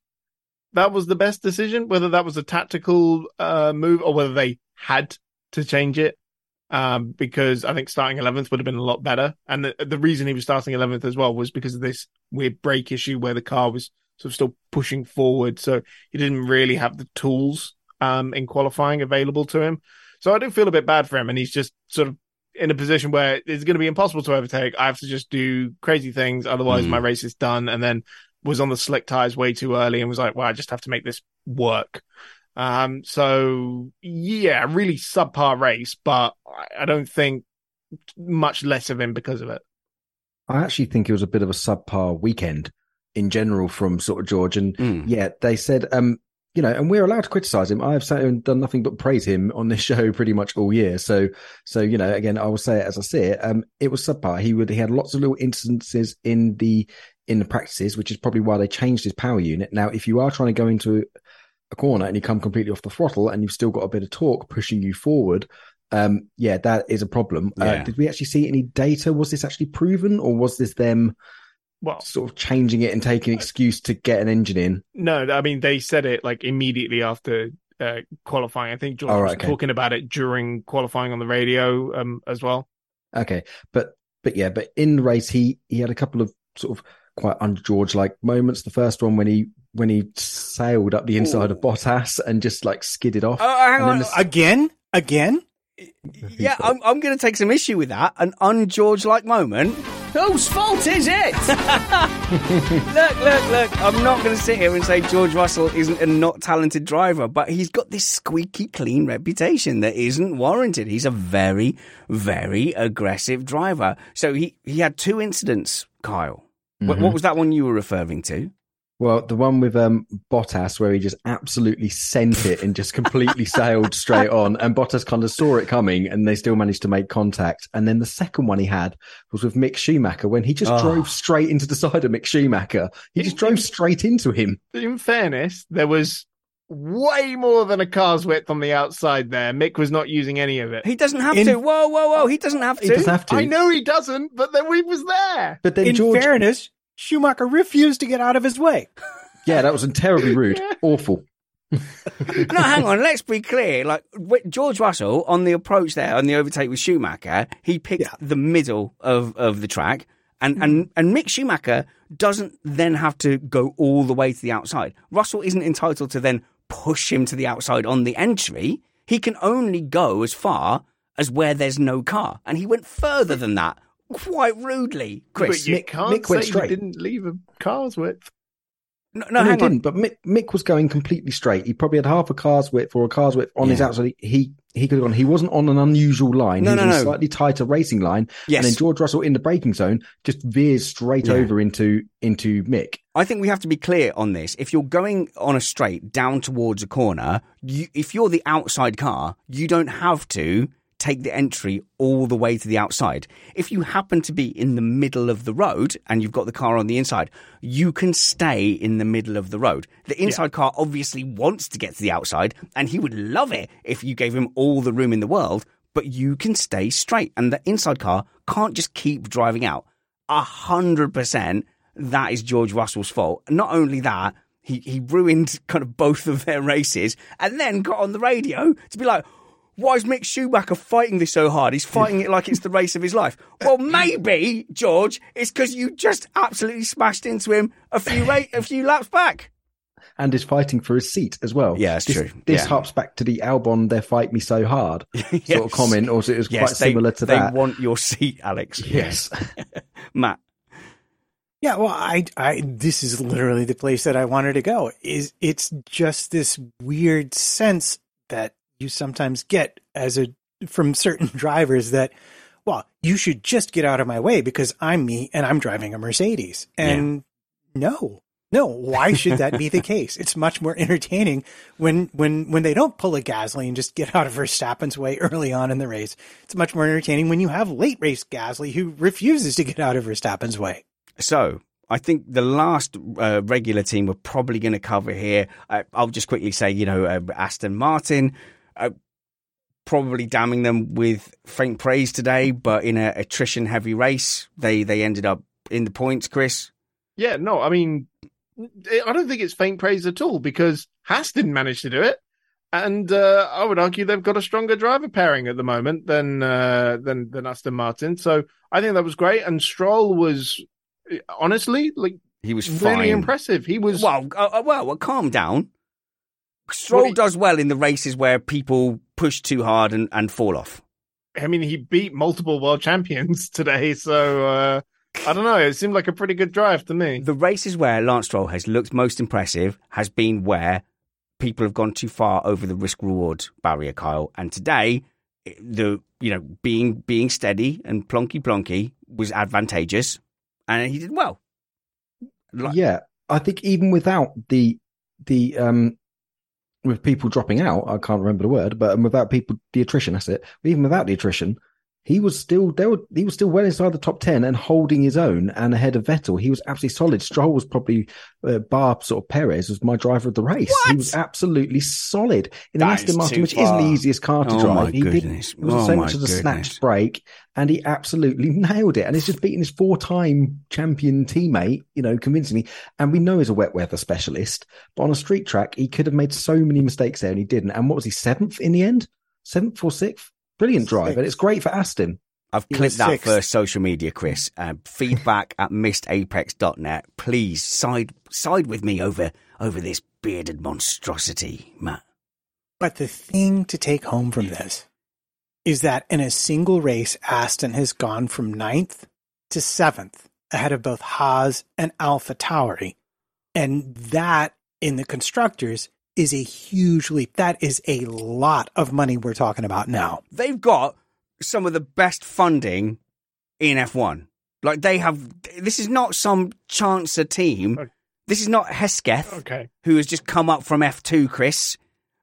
that was the best decision, whether that was a tactical uh, move or whether they had to change it. Um, because I think starting 11th would have been a lot better. And the, the reason he was starting 11th as well was because of this weird brake issue where the car was sort of still pushing forward. So he didn't really have the tools um, in qualifying available to him. So I do feel a bit bad for him. And he's just sort of in a position where it's going to be impossible to overtake. I have to just do crazy things. Otherwise, mm. my race is done. And then was on the slick tires way too early and was like, well, I just have to make this work. Um, so yeah, really subpar race, but I don't think much less of him because of it. I actually think it was a bit of a subpar weekend in general from sort of George. And mm. yeah, they said, um, you know, and we're allowed to criticize him. I have sat and done nothing but praise him on this show pretty much all year. So, so you know, again, I will say it as I see it. Um, it was subpar. He would he had lots of little instances in the in the practices, which is probably why they changed his power unit. Now, if you are trying to go into a corner and you come completely off the throttle and you've still got a bit of torque pushing you forward, um, yeah, that is a problem. Uh, yeah. Uh, did we actually see any data? Was this actually proven, or was this them? Well, sort of changing it and taking an excuse to get an engine in. No, I mean they said it like immediately after uh, qualifying. I think George oh, right, was okay. talking about it during qualifying on the radio um, as well. Okay, but but yeah, but in the race he he had a couple of sort of quite under George like moments. The first one when he when he sailed up the inside Ooh. of Bottas and just like skidded off. Oh, hang on. The... Again? Again? Yeah, I'm, I'm going to take some issue with that. An un-George like moment. Whose fault is it? look, look, look. I'm not going to sit here and say George Russell isn't a not talented driver, but he's got this squeaky clean reputation that isn't warranted. He's a very, very aggressive driver. So he, he had two incidents, Kyle. Mm-hmm. What, what was that one you were referring to? Well, the one with um, Bottas, where he just absolutely sent it and just completely sailed straight on, and Bottas kind of saw it coming, and they still managed to make contact. And then the second one he had was with Mick Schumacher when he just oh. drove straight into the side of Mick Schumacher. He just drove straight into him. In fairness, there was way more than a car's width on the outside there. Mick was not using any of it. He doesn't have in... to. Whoa, whoa, whoa! He doesn't have to. He doesn't have to. I know he doesn't, but then we was there. But then, in George... fairness, Schumacher refused to get out of his way. Yeah, that was terribly rude. Awful. no, hang on. Let's be clear. Like George Russell on the approach there on the overtake with Schumacher, he picked yeah. the middle of, of the track, and, and and Mick Schumacher doesn't then have to go all the way to the outside. Russell isn't entitled to then push him to the outside on the entry. He can only go as far as where there's no car, and he went further than that quite rudely, Chris. But you Mick, can't Mick say he didn't leave a car's width. No, no, no he didn't. But Mick, Mick, was going completely straight. He probably had half a car's width or a car's width on yeah. his outside. He he could have gone. He wasn't on an unusual line. No, he was no, on a slightly tighter racing line. Yes. And then George Russell in the braking zone just veers straight yeah. over into into Mick. I think we have to be clear on this. If you're going on a straight down towards a corner, you, if you're the outside car, you don't have to take the entry all the way to the outside. If you happen to be in the middle of the road and you've got the car on the inside, you can stay in the middle of the road. The inside yeah. car obviously wants to get to the outside and he would love it if you gave him all the room in the world, but you can stay straight and the inside car can't just keep driving out. A hundred percent that is George Russell's fault. Not only that, he, he ruined kind of both of their races and then got on the radio to be like, why is Mick Schumacher fighting this so hard? He's fighting it like it's the race of his life. Well, maybe, George, it's because you just absolutely smashed into him a few ra- a few laps back. And is fighting for his seat as well. Yeah, it's this, true. This yeah. harps back to the Albon, they fight me so hard yes. sort of comment, or it was yes, quite similar to they that. They want your seat, Alex. Yes. Matt. Yeah, well, I, I, this is literally the place that I wanted to go. Is it's just this weird sense that you sometimes get as a from certain drivers that well you should just get out of my way because i'm me and i'm driving a mercedes. And yeah. no no why should that be the case? It's much more entertaining when when when they don't pull a gasly and just get out of verstappen's way early on in the race. It's much more entertaining when you have late race gasly who refuses to get out of verstappen's way. So I think the last uh, regular team we're probably going to cover here, uh, I'll just quickly say, you know, uh, Aston Martin, uh, probably damning them with faint praise today, but in a attrition heavy race, they they ended up in the points. Chris, Yeah, no, I mean, I don't think it's faint praise at all because Haas didn't manage to do it, and uh, I would argue they've got a stronger driver pairing at the moment than uh, than than Aston Martin. So I think that was great, and Stroll was honestly like he was really fine. impressive. He was Well, uh, uh, well, well, calm down. Stroll Well, does well in the races where people push too hard and, and fall off. I mean, he beat multiple world champions today, so uh, I don't know. It seemed like a pretty good drive to me. The races where Lance Stroll has looked most impressive has been where people have gone too far over the risk reward barrier, Kyle. And today, the you know being being steady and plonky plonky was advantageous, and he did well. Like- yeah, I think even without the the um with people dropping out, I can't remember the word, but without people the attrition, that's it. Even without the attrition, he was still there. Were, he was still well inside the top ten and holding his own and ahead of Vettel. He was absolutely solid. Stroll was probably uh, bar sort of Perez was my driver of the race. He was absolutely solid in an That Aston Martin, which isn't the easiest car to Oh, drive. he goodness. It wasn't Oh, so much as a snatched brake, and he absolutely nailed it. And he's just beating his four-time champion teammate, you know, convincingly. And we know he's a wet weather specialist, but on a street track, he could have made so many mistakes there, and he didn't. And what was he seventh in the end? Seventh or sixth? Brilliant drive, and it's great for Aston. I've He clipped that sixth. for social media, Chris. Uh, feedback at missedapex.net. Please side side with me over over this bearded monstrosity, Matt. But the thing to take home from this is that in a single race, Aston has gone from ninth to seventh ahead of both Haas and Alpha Tauri. And that in the constructors is a huge leap. That is a lot of money we're talking about now. They've got some of the best funding in F1. Like they have. This is not some chancer team. Okay. This is not Hesketh, Okay. who has just come up from F2. Chris,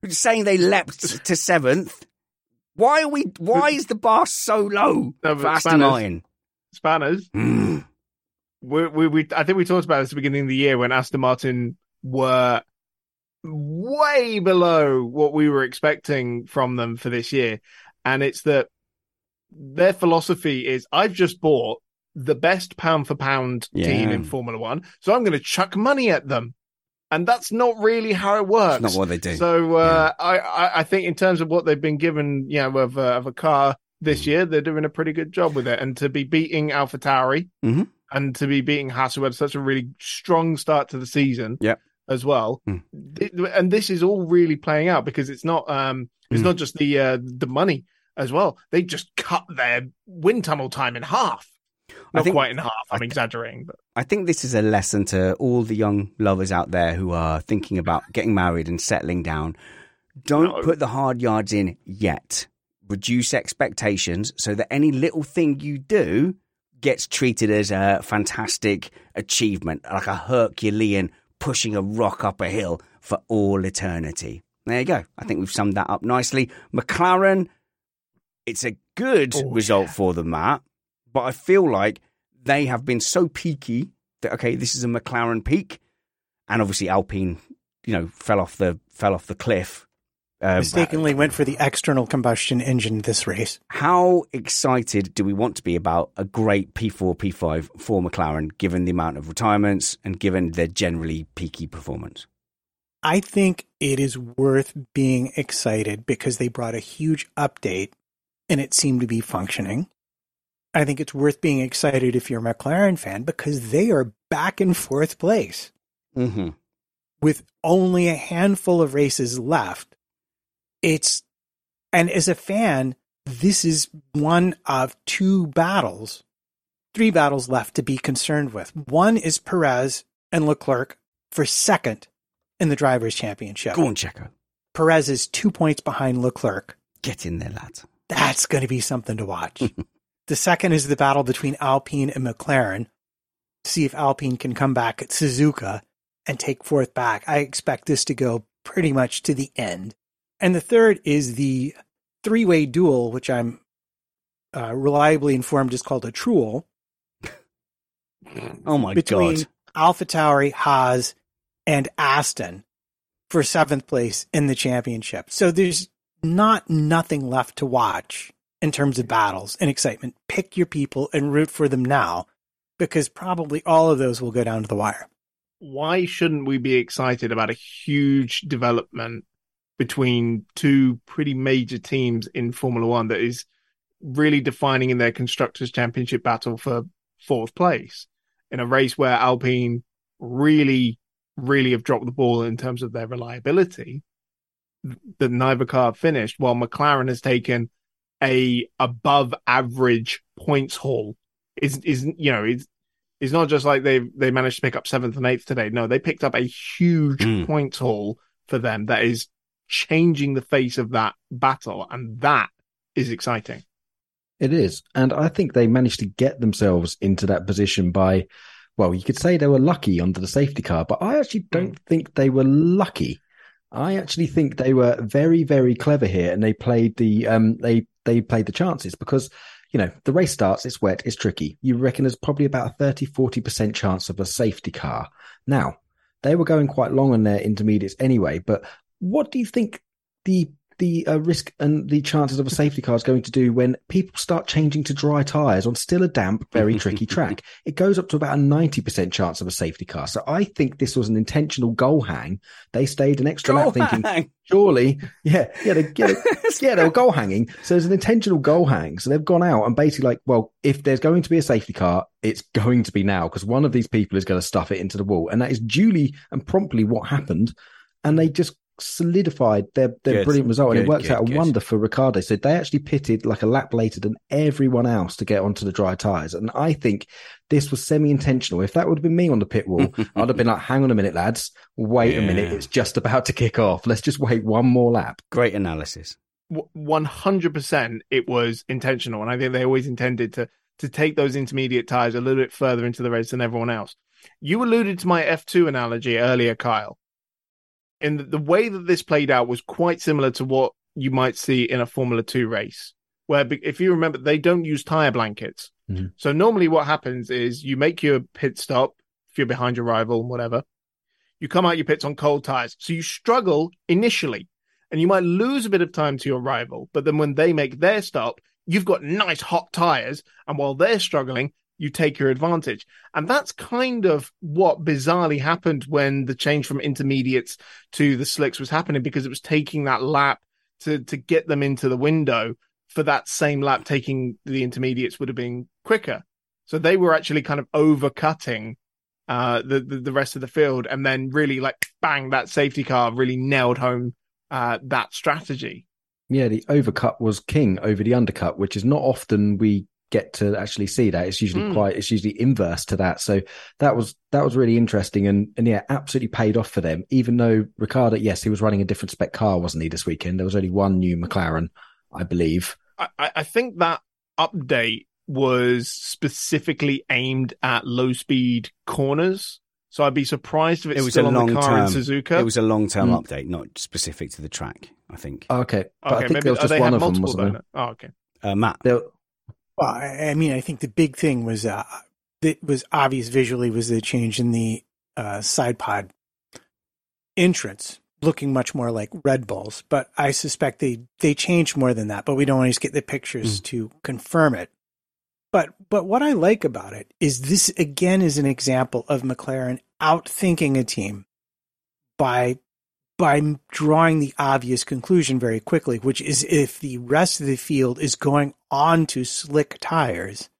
saying they leapt to seventh. Why are we? Why is the bar so low No, for Aston Spanners- Martin? Spanners. Mm. we, we, we, I think we talked about this at the beginning of the year when Aston Martin were way below what we were expecting from them for this year. And it's that their philosophy is I've just bought the best pound for pound team in Formula One, so I'm going to chuck money at them. And that's not really how it works. not what they do. So uh, I, I, I think in terms of what they've been given, you know, of, a of a car Mm. this year, they're doing a pretty good job with it. And to be beating Alpha Tauri Mhm. and to be beating Haas, who had such a really strong start to the season, Yep. As well. Mm. And this is all really playing out because it's not, um, it's Mm. not just the uh, the money as well. They just cut their wind tunnel time in half. I Not think- quite in half. I'm I thi- exaggerating, but I think this is a lesson to all the young lovers out there who are thinking about getting married and settling down. Don't No. put the hard yards in yet. Reduce expectations so that any little thing you do gets treated as a fantastic achievement, like a Herculean pushing a rock up a hill for all eternity. There you go. I think we've summed that up nicely. McLaren, it's a good Oh, result yeah. for them, Matt, but I feel like they have been so peaky that okay, this is a McLaren peak, and obviously Alpine, you know, fell off the fell off the cliff. Uh, Mistakenly went for the external combustion engine this race. How excited do we want to be about a great P4, P5 for McLaren, given the amount of retirements and given their generally peaky performance? I think it is worth being excited because they brought a huge update and it seemed to be functioning. I think it's worth being excited if you're a McLaren fan because they are back in fourth place Mm-hmm. with only a handful of races left. It's, and as a fan, this is one of two battles, three battles left to be concerned with. One is Perez and Leclerc for second in the Drivers' Championship. Go on, Checo. Perez is two points behind Leclerc. Get in there, lads. That's going to be something to watch. the second is the battle between Alpine and McLaren. See if Alpine can come back at Suzuka and take fourth back. I expect this to go pretty much to the end. And the third is the three way duel, which I'm uh, reliably informed is called a truel Oh my between god. Alpha Tauri, Haas, and Aston for seventh place in the championship. So there's not nothing left to watch in terms of battles and excitement. Pick your people and root for them now because probably all of those will go down to the wire. Why shouldn't we be excited about a huge development between two pretty major teams in Formula One that is really defining in their constructors championship battle for fourth place in a race where Alpine really, really have dropped the ball in terms of their reliability. That neither car finished, while McLaren has taken a above average points haul. Is is you know it's it's not just like they they managed to pick up seventh and eighth today. No, they picked up a huge Mm. points haul for them that is changing the face of that battle, and that is exciting. It is. And I think they managed to get themselves into that position by, well, you could say they were lucky under the safety car, but I actually don't think they were lucky. I actually think they were very, very clever here and they played the, um, they, they played the chances because, you know, the race starts, it's wet, it's tricky. You reckon there's probably about a 30, 40% chance of a safety car. Now, they were going quite long on their intermediates anyway, but what do you think the the uh, risk and the chances of a safety car is going to do when people start changing to dry tires on still a damp, very tricky track. It goes up to about a 90% chance of a safety car. So I think this was an intentional goal hang. They stayed an extra Goal lap thinking, hang. surely, yeah, yeah, they, yeah, they, yeah, they were goal hanging. So there's an intentional goal hang. So they've gone out and basically like, well, if there's going to be a safety car, it's going to be now because one of these people is going to stuff it into the wall. And that is duly and promptly what happened. And they just solidified their, their Good. brilliant result. and Good, it works good, out a wonder for Ricciardo. So they actually pitted like a lap later than everyone else to get onto the dry tires. And I think this was semi intentional. If that would have been me on the pit wall, I'd have been like, hang on a minute, lads. Wait a minute. It's just about to kick off. Let's just wait one more lap. Great analysis. One hundred percent, it was intentional, and I think they always intended to to take those intermediate tires a little bit further into the race than everyone else. You alluded to my F two analogy earlier, Kyle. And the, way that this played out was quite similar to what you might see in a Formula Two race, where if you remember, they don't use tire blankets. Mhm. So normally, what happens is you make your pit stop if you're behind your rival, and whatever. You come out your pits on cold tires, so you struggle initially and you might lose a bit of time to your rival. But then when they make their stop, you've got nice hot tires, and while they're struggling, you take your advantage. And that's kind of what bizarrely happened when the change from intermediates to the slicks was happening because it was taking that lap to to get them into the window. For that same lap, taking the intermediates would have been quicker. So they were actually kind of overcutting uh, the, the the rest of the field, and then really like bang, that safety car really nailed home uh, that strategy. Yeah, the overcut was king over the undercut, which is not often we get to actually see that. It's usually Mm. quite, it's usually inverse to that. So that was, that was really interesting and, and yeah, absolutely paid off for them. Even though Ricciardo, yes, he was running a different spec car, wasn't he, this weekend? There was only one new McLaren, I believe. I, I I think that update was specifically aimed at low speed corners. So I'd be surprised if it's It was still a on long the car in. Suzuka. It was a long term Mm. update, not specific to the track. I think. Okay. But I okay, think maybe there was just one of them, wasn't there? Oh, okay. Uh, Matt, There, Well, I mean, I think the big thing was uh, that was obvious visually was the change in the uh, side pod entrance, looking much more like Red Bulls. But I suspect they they changed more than that. But we don't always get the pictures to confirm it. But but what I like about it is this again is an example of McLaren outthinking a team by by drawing the obvious conclusion very quickly, which is if the rest of the field is going on to slick tires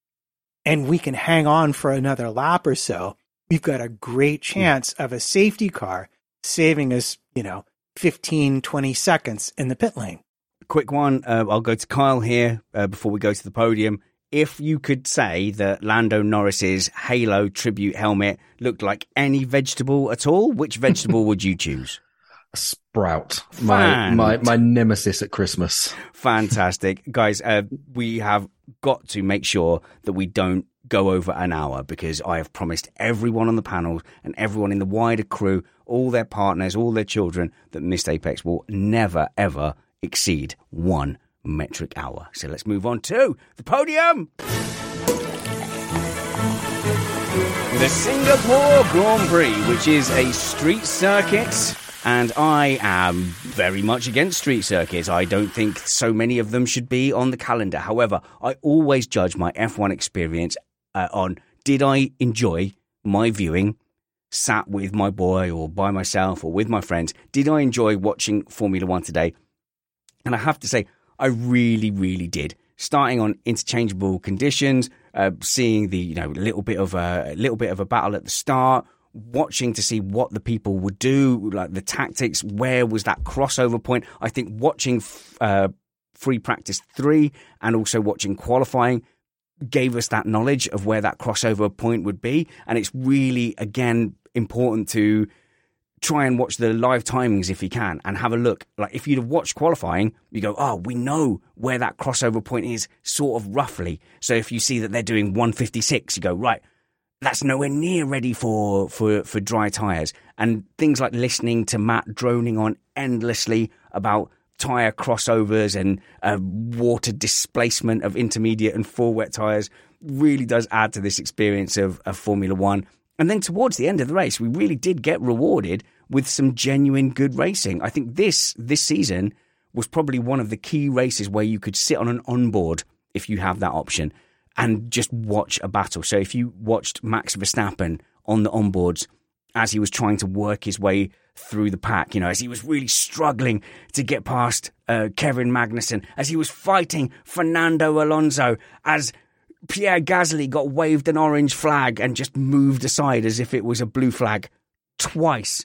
and we can hang on for another lap or so, we've got a great chance of a safety car saving us, you know, 15, 20 seconds in the pit lane. quick one. Uh, I'll go to Kyle here uh, before we go to the podium. If you could say that Lando Norris's Halo tribute helmet looked like any vegetable at all, which vegetable would you choose? Sprout, my, my, my nemesis at Christmas. Fantastic. Guys, uh, we have got to make sure that we don't go over an hour because I have promised everyone on the panel and everyone in the wider crew, all their partners, all their children, that Missed Apex will never, ever exceed one metric hour. So let's move on to the podium. The Singapore Grand Prix, which is a street circuit And I am very much against street circuits. I don't think so many of them should be on the calendar. However, I always judge my F1 experience uh, on did I enjoy my viewing sat with my boy or by myself or with my friends? Did I enjoy watching Formula One today? And I have to say, I really, really did. Starting on interchangeable conditions, uh, seeing the you know little bit of a, little bit of a battle at the start, watching to see what the people would do, like the tactics. Where was that crossover point? I think watching uh, free practice three and also watching qualifying gave us that knowledge of where that crossover point would be, and it's really again important to try and watch the live timings if you can and have a look. Like if you'd have watched qualifying, you go, oh, we know where that crossover point is, sort of roughly. So if you see that they're doing 156, you go, right, that's nowhere near ready for, for, for dry tyres. And things like listening to Matt droning on endlessly about tyre crossovers and uh, water displacement of intermediate and full wet tyres really does add to this experience of, of Formula One. And then towards the end of the race, we really did get rewarded with some genuine good racing. I think this this season was probably one of the key races where you could sit on an onboard if you have that option and just watch a battle. So if you watched Max Verstappen on the onboards as he was trying to work his way through the pack, you know, as he was really struggling to get past uh, Kevin Magnussen, as he was fighting Fernando Alonso, as Pierre Gasly got waved an orange flag and just moved aside as if it was a blue flag twice.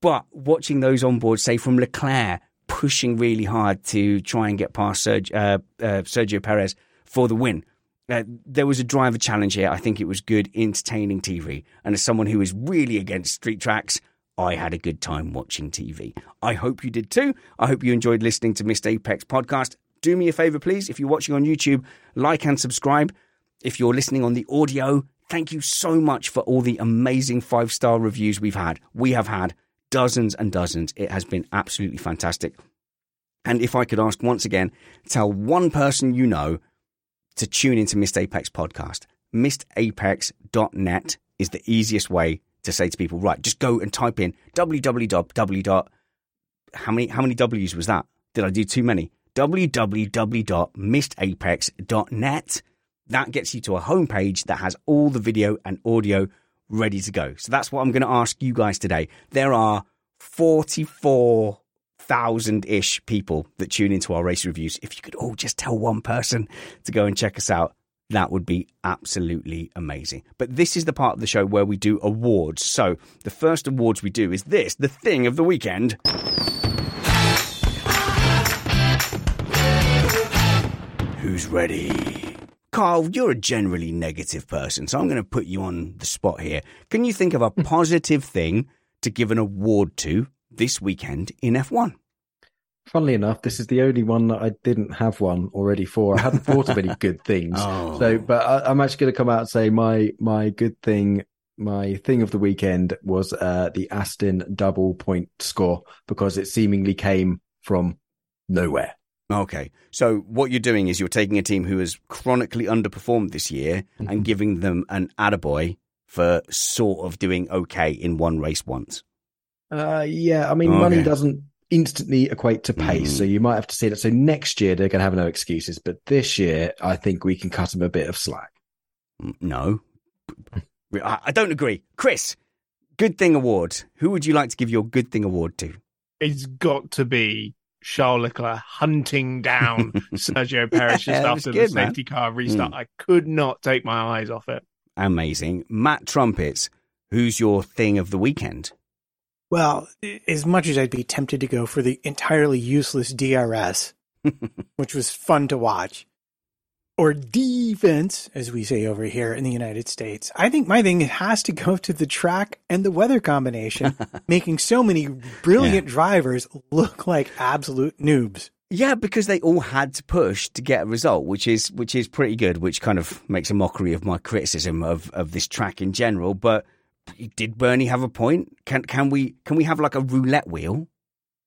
But watching those onboards, say from Leclerc pushing really hard to try and get past Sergio, uh, uh, Sergio Perez for the win. Uh, there was a driver challenge here. I think it was good, entertaining TV. And as someone who is really against street tracks, I had a good time watching TV. I hope you did too. I hope you enjoyed listening to Missed Apex podcast. Do me a favor, please. If you're watching on YouTube, like and subscribe. If you're listening on the audio, thank you so much for all the amazing five star reviews we've had. We have had dozens and dozens. It has been absolutely fantastic. And if I could ask once again, tell one person you know to tune into Missed Apex podcast. MissedApex.net is the easiest way to say to people, right, just go and type in www. Dot, How many, how many W's was that? Did I do too many? www.missedapex.net that gets you to a homepage that has all the video and audio ready to go. So that's what I'm going to ask you guys today. There are 44,000 ish people that tune into our race reviews. If you could all just tell one person to go and check us out, that would be absolutely amazing. But this is the part of the show where we do awards. So the first awards we do is this the thing of the weekend. Who's ready? Carl, you're a generally negative person, so I'm going to put you on the spot here. Can you think of a positive thing to give an award to this weekend in F1? Funnily enough, this is the only one that I didn't have one already for. I hadn't thought of any good things. Oh. So, but I, I'm actually going to come out and say my my good thing, my thing of the weekend was uh, the Aston double point score because it seemingly came from nowhere. Okay. So what you're doing is you're taking a team who has chronically underperformed this year Mm-hmm. and giving them an attaboy for sort of doing okay in one race once. Uh, yeah, I mean, Okay. money doesn't instantly equate to pace, Mm. so you might have to see that. So next year they're going to have no excuses, but this year I think we can cut them a bit of slack. No. I I don't agree. Chris, good thing award. Who would you like to give your good thing award to? It's got to be Charles Leclerc hunting down Sergio Perez just Yeah, after good, the man. safety car restart. Mm. I could not take my eyes off it. Amazing. Matt Trumpets, who's your thing of the weekend? Well, as much as I'd be tempted to go for the entirely useless DRS, which was fun to watch, or defense, as we say over here in the United States, I think my thing has to go to the track and the weather combination, making so many brilliant drivers look like absolute noobs. Yeah, because they all had to push to get a result, which is which is pretty good. Which kind of makes a mockery of my criticism of, of this track in general. But did Bernie have a point? Can can we can we have like a roulette wheel,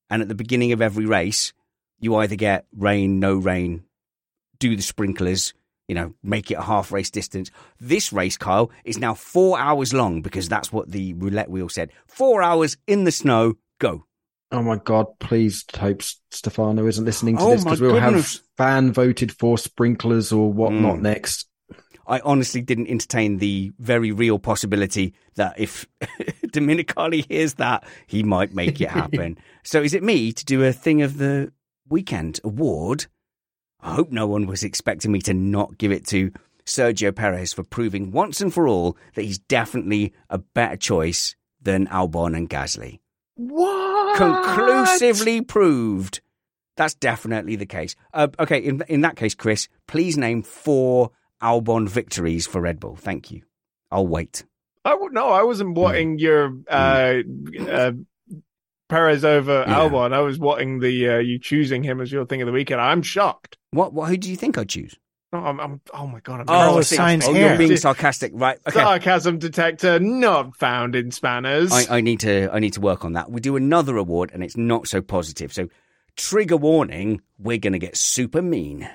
and at the beginning of every race, you either get rain, no rain, do the sprinklers, you know, make it a half race distance. This race, Kyle, is now four hours long because that's what the roulette wheel said. Four hours in the snow, go. Oh my God! Please hope Stefano isn't listening to Oh this because we'll goodness. have fan voted for sprinklers or whatnot Mm. next. I honestly didn't entertain the very real possibility that if Domenicali hears that, he might make it happen. so is it me to do a thing of the weekend award? I hope no one was expecting me to not give it to Sergio Perez for proving once and for all that he's definitely a better choice than Albon and Gasly. What? Conclusively proved. That's definitely the case. Uh, okay, in in that case, Chris, please name four Albon victories for Red Bull. Thank you. I'll wait. I w- no, I wasn't wanting your uh, uh, Perez over Yeah. Albon. I was wanting the uh, you choosing him as your thing of the weekend. I'm shocked. What? What? Who do you think I'd choose? No, I'm, I'm, oh my god! I'm I see. Sainz oh, hair. you're being sarcastic, right? Okay. Sarcasm detector not found in spanners. I, I need to. I need to work on that. We do another award, and it's not so positive. So, trigger warning: we're going to get super mean.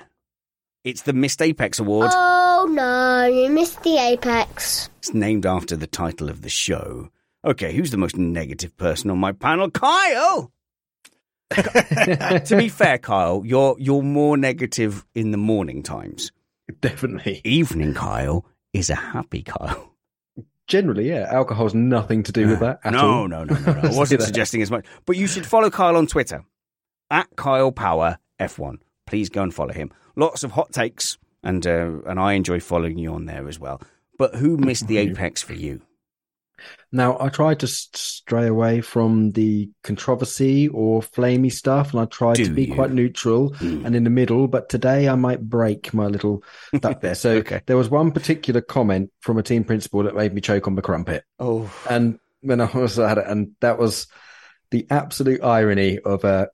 It's the Missed Apex Award. Oh no, you missed the apex. It's named after the title of the show. Okay, who's the most negative person on my panel? Kyle. to be fair, Kyle, you're you're more negative in the morning times. Definitely. Evening Kyle is a happy Kyle. Generally, yeah. Alcohol has nothing to do with that at no, all. no, no, no, no. I wasn't suggesting as much. But you should follow Kyle on Twitter at Kyle Power F1. Please go and follow him. Lots of hot takes, and uh, and I enjoy following you on there as well. But who missed the apex for you? Now, I tried to stray away from the controversy or flamey stuff, and I tried Do to be you? quite neutral Mm. and in the middle. But today, I might break my little duck there. So Okay. there was one particular comment from a team principal that made me choke on the crumpet, Oh, and when I was at it, and that was the absolute irony of uh,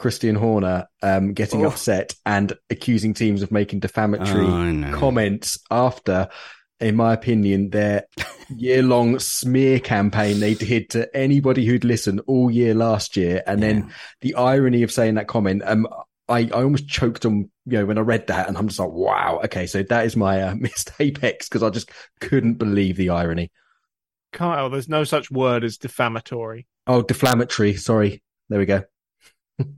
Christian Horner um, getting Oh. upset and accusing teams of making defamatory I know. comments after, in my opinion, their year long smear campaign they did to anybody who'd listened all year last year. And then the irony of saying that comment, um, I, I almost choked on, you know, when I read that and I'm just like, wow. Okay. So that is my uh, missed apex because I just couldn't believe the irony. Kyle, there's no such word as defamatory. Oh, deflammatory. Sorry. There we go.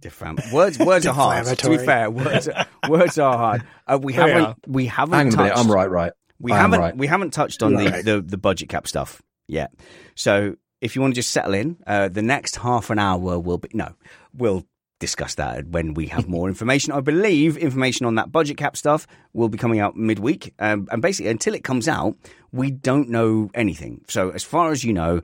Defam- words words are hard. To be fair, words words are hard. Uh, we haven't are. we haven't Hang on a minute. touched, I'm right, right. We I haven't right. we haven't touched on the, Right. the the budget cap stuff yet. So if you want to just settle in, uh, the next half an hour will be no, we'll discuss that when we have more information. I believe information on that budget cap stuff will be coming out midweek, um, and basically until it comes out, we don't know anything. So as far as you know,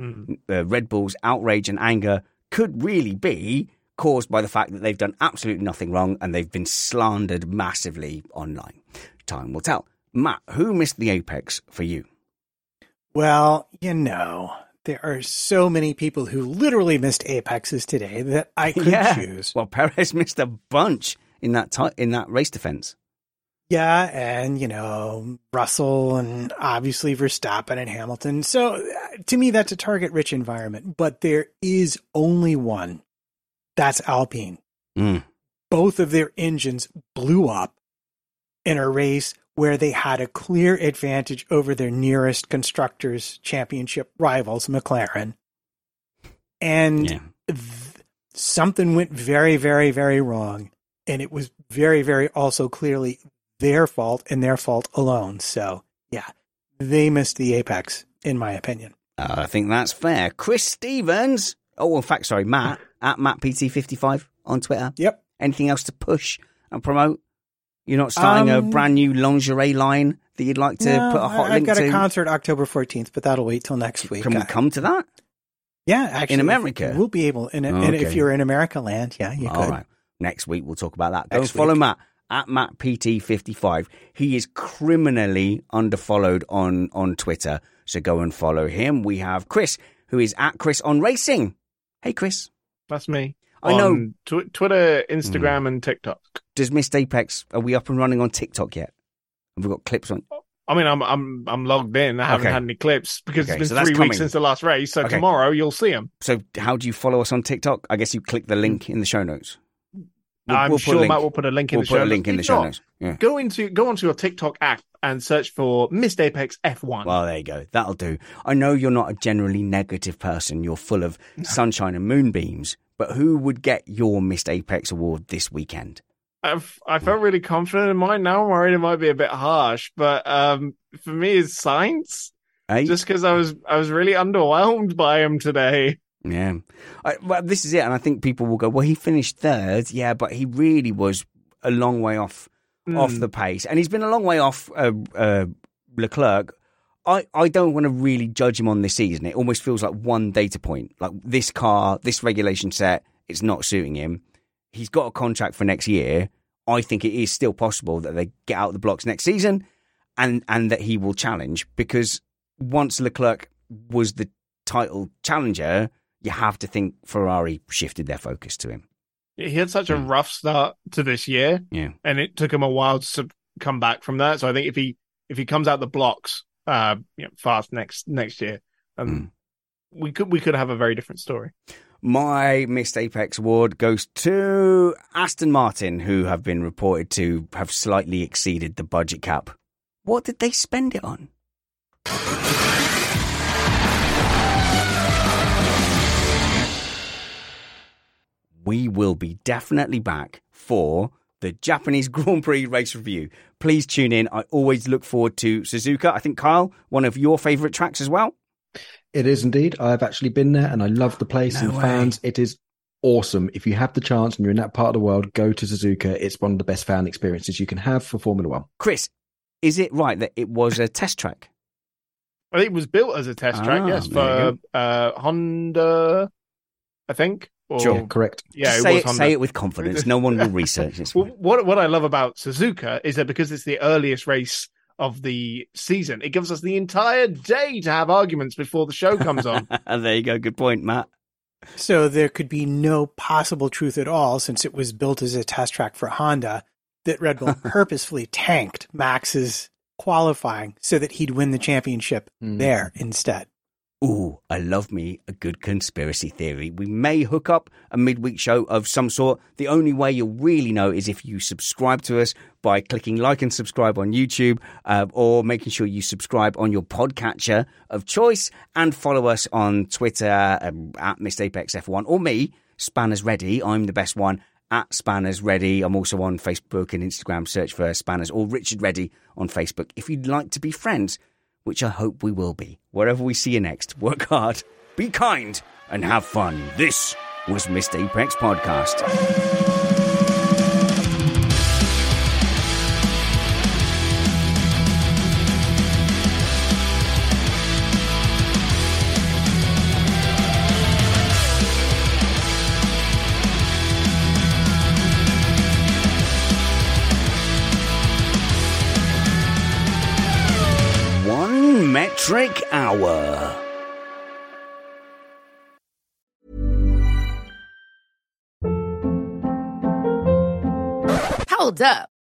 uh, Red Bull's outrage and anger could really be caused by the fact that they've done absolutely nothing wrong and they've been slandered massively online. Time will tell. Matt, who missed the apex for you? Well, you know, there are so many people who literally missed apexes today that I could choose. Well, Perez missed a bunch in that ti in that race defense. Yeah, and you know, Russell and obviously Verstappen and Hamilton. So uh, to me, that's a target rich environment, but there is only one. That's Alpine. Mm. Both of their engines blew up in a race where they had a clear advantage over their nearest constructors championship rivals, McLaren. And Yeah. th- something went very, very, very wrong. And it was very, very also clearly their fault and their fault alone. So, yeah, they missed the apex, in my opinion. Uh, I think that's fair. Chris Stevens. Oh, in fact, sorry, Matt at MattPT55 on Twitter. Yep. Anything else to push and promote? You're not starting a Um, brand new lingerie line that you'd like to No, put a hot I- I've got to? a concert October 14th, but that'll wait till next week. Can we come to that? yeah, actually. In America? We'll be able, in, in, Okay. if you're in America land, yeah, you All could. right. Next week we'll talk about that. Go follow. Matt at MattPT55. He is criminally underfollowed on on Twitter, so go and follow him. We have Chris, who is at Chris on Racing. Hey, Chris. That's me. I know. Tw- Twitter, Instagram, hmm. and TikTok. Does Missed Apex? Are we up and running on TikTok yet? Have we got clips on? I mean, I'm I'm I'm logged in. I haven't Okay. had any clips because Okay, it's so been that's three coming. weeks since the last race. So Okay. tomorrow you'll see them. So, how do you follow us on TikTok? I guess you click the link in the show notes. We'll- I'm we'll sure. Matt will put a link in We'll the put show a link in the show notes. Yeah. Go into go onto your TikTok app and search for Missed Apex F1. Well, there you go. That'll do. I know you're not a generally negative person. You're full of sunshine and moonbeams, But who would get your Missed Apex award this weekend? I've, I felt really confident in mine. Now I'm worried it might be a bit harsh, but um, for me, it's Sainz. Hey? Just because I was I was really underwhelmed by him today. Yeah, I, well, this is it, and I think people will go, "Well, he finished third, yeah, but he really was a long way off off Mm. the pace, and he's been a long way off uh, uh, Leclerc." I, I don't want to really judge him on this season. It almost feels like one data point. Like this car, this regulation set, it's not suiting him. He's got a contract for next year. I think it is still possible that they get out of the blocks next season and, and that he will challenge because once Leclerc was the title challenger, you have to think Ferrari shifted their focus to him. He had such a rough start to this year, Yeah. and it took him a while to come back from that. So I think if he if he comes out the blocks, uh, you know, fast next next year, um, we could we could have a very different story. My missed Apex award goes to Aston Martin, who have been reported to have slightly exceeded the budget cap. What did they spend it on? We will be definitely back for the Japanese Grand Prix race review. Please tune in. I always look forward to Suzuka. I think, Kyle, one of your favourite tracks as well. It is indeed. I've actually been there and I love the place No and way. fans. It is awesome. If you have the chance and you're in that part of the world, go to Suzuka. It's one of the best fan experiences you can have for Formula One. Chris, is it right that it was a test track? I think it was built as a test track, Ah, yes, for uh, Honda, I think. Or, Sure. correct. Yeah, Just it say was it, Honda. say it with confidence. No one will research this. Well, what what I love about Suzuka is that because it's the earliest race of the season, it gives us the entire day to have arguments before the show comes on. there you go. Good point, Matt. So there could be no possible truth at all, since it was built as a test track for Honda, that Red Bull purposefully tanked Max's qualifying so that he'd win the championship mm-hmm. there instead. Ooh, I love me a good conspiracy theory. We may hook up a midweek show of some sort. The only way you'll really know is if you subscribe to us by clicking like and subscribe on YouTube uh, or making sure you subscribe on your podcatcher of choice and follow us on Twitter um, at MissApexF1 or me, Spanners Ready. I'm the best one at Spanners Ready. I'm also on Facebook and Instagram. Search for Spanners or Richard Ready on Facebook if you'd like to be friends which I hope we will be. Wherever we see you next, work hard, be kind, and have fun. This was Missed Apex Podcast. One hour. Hold up.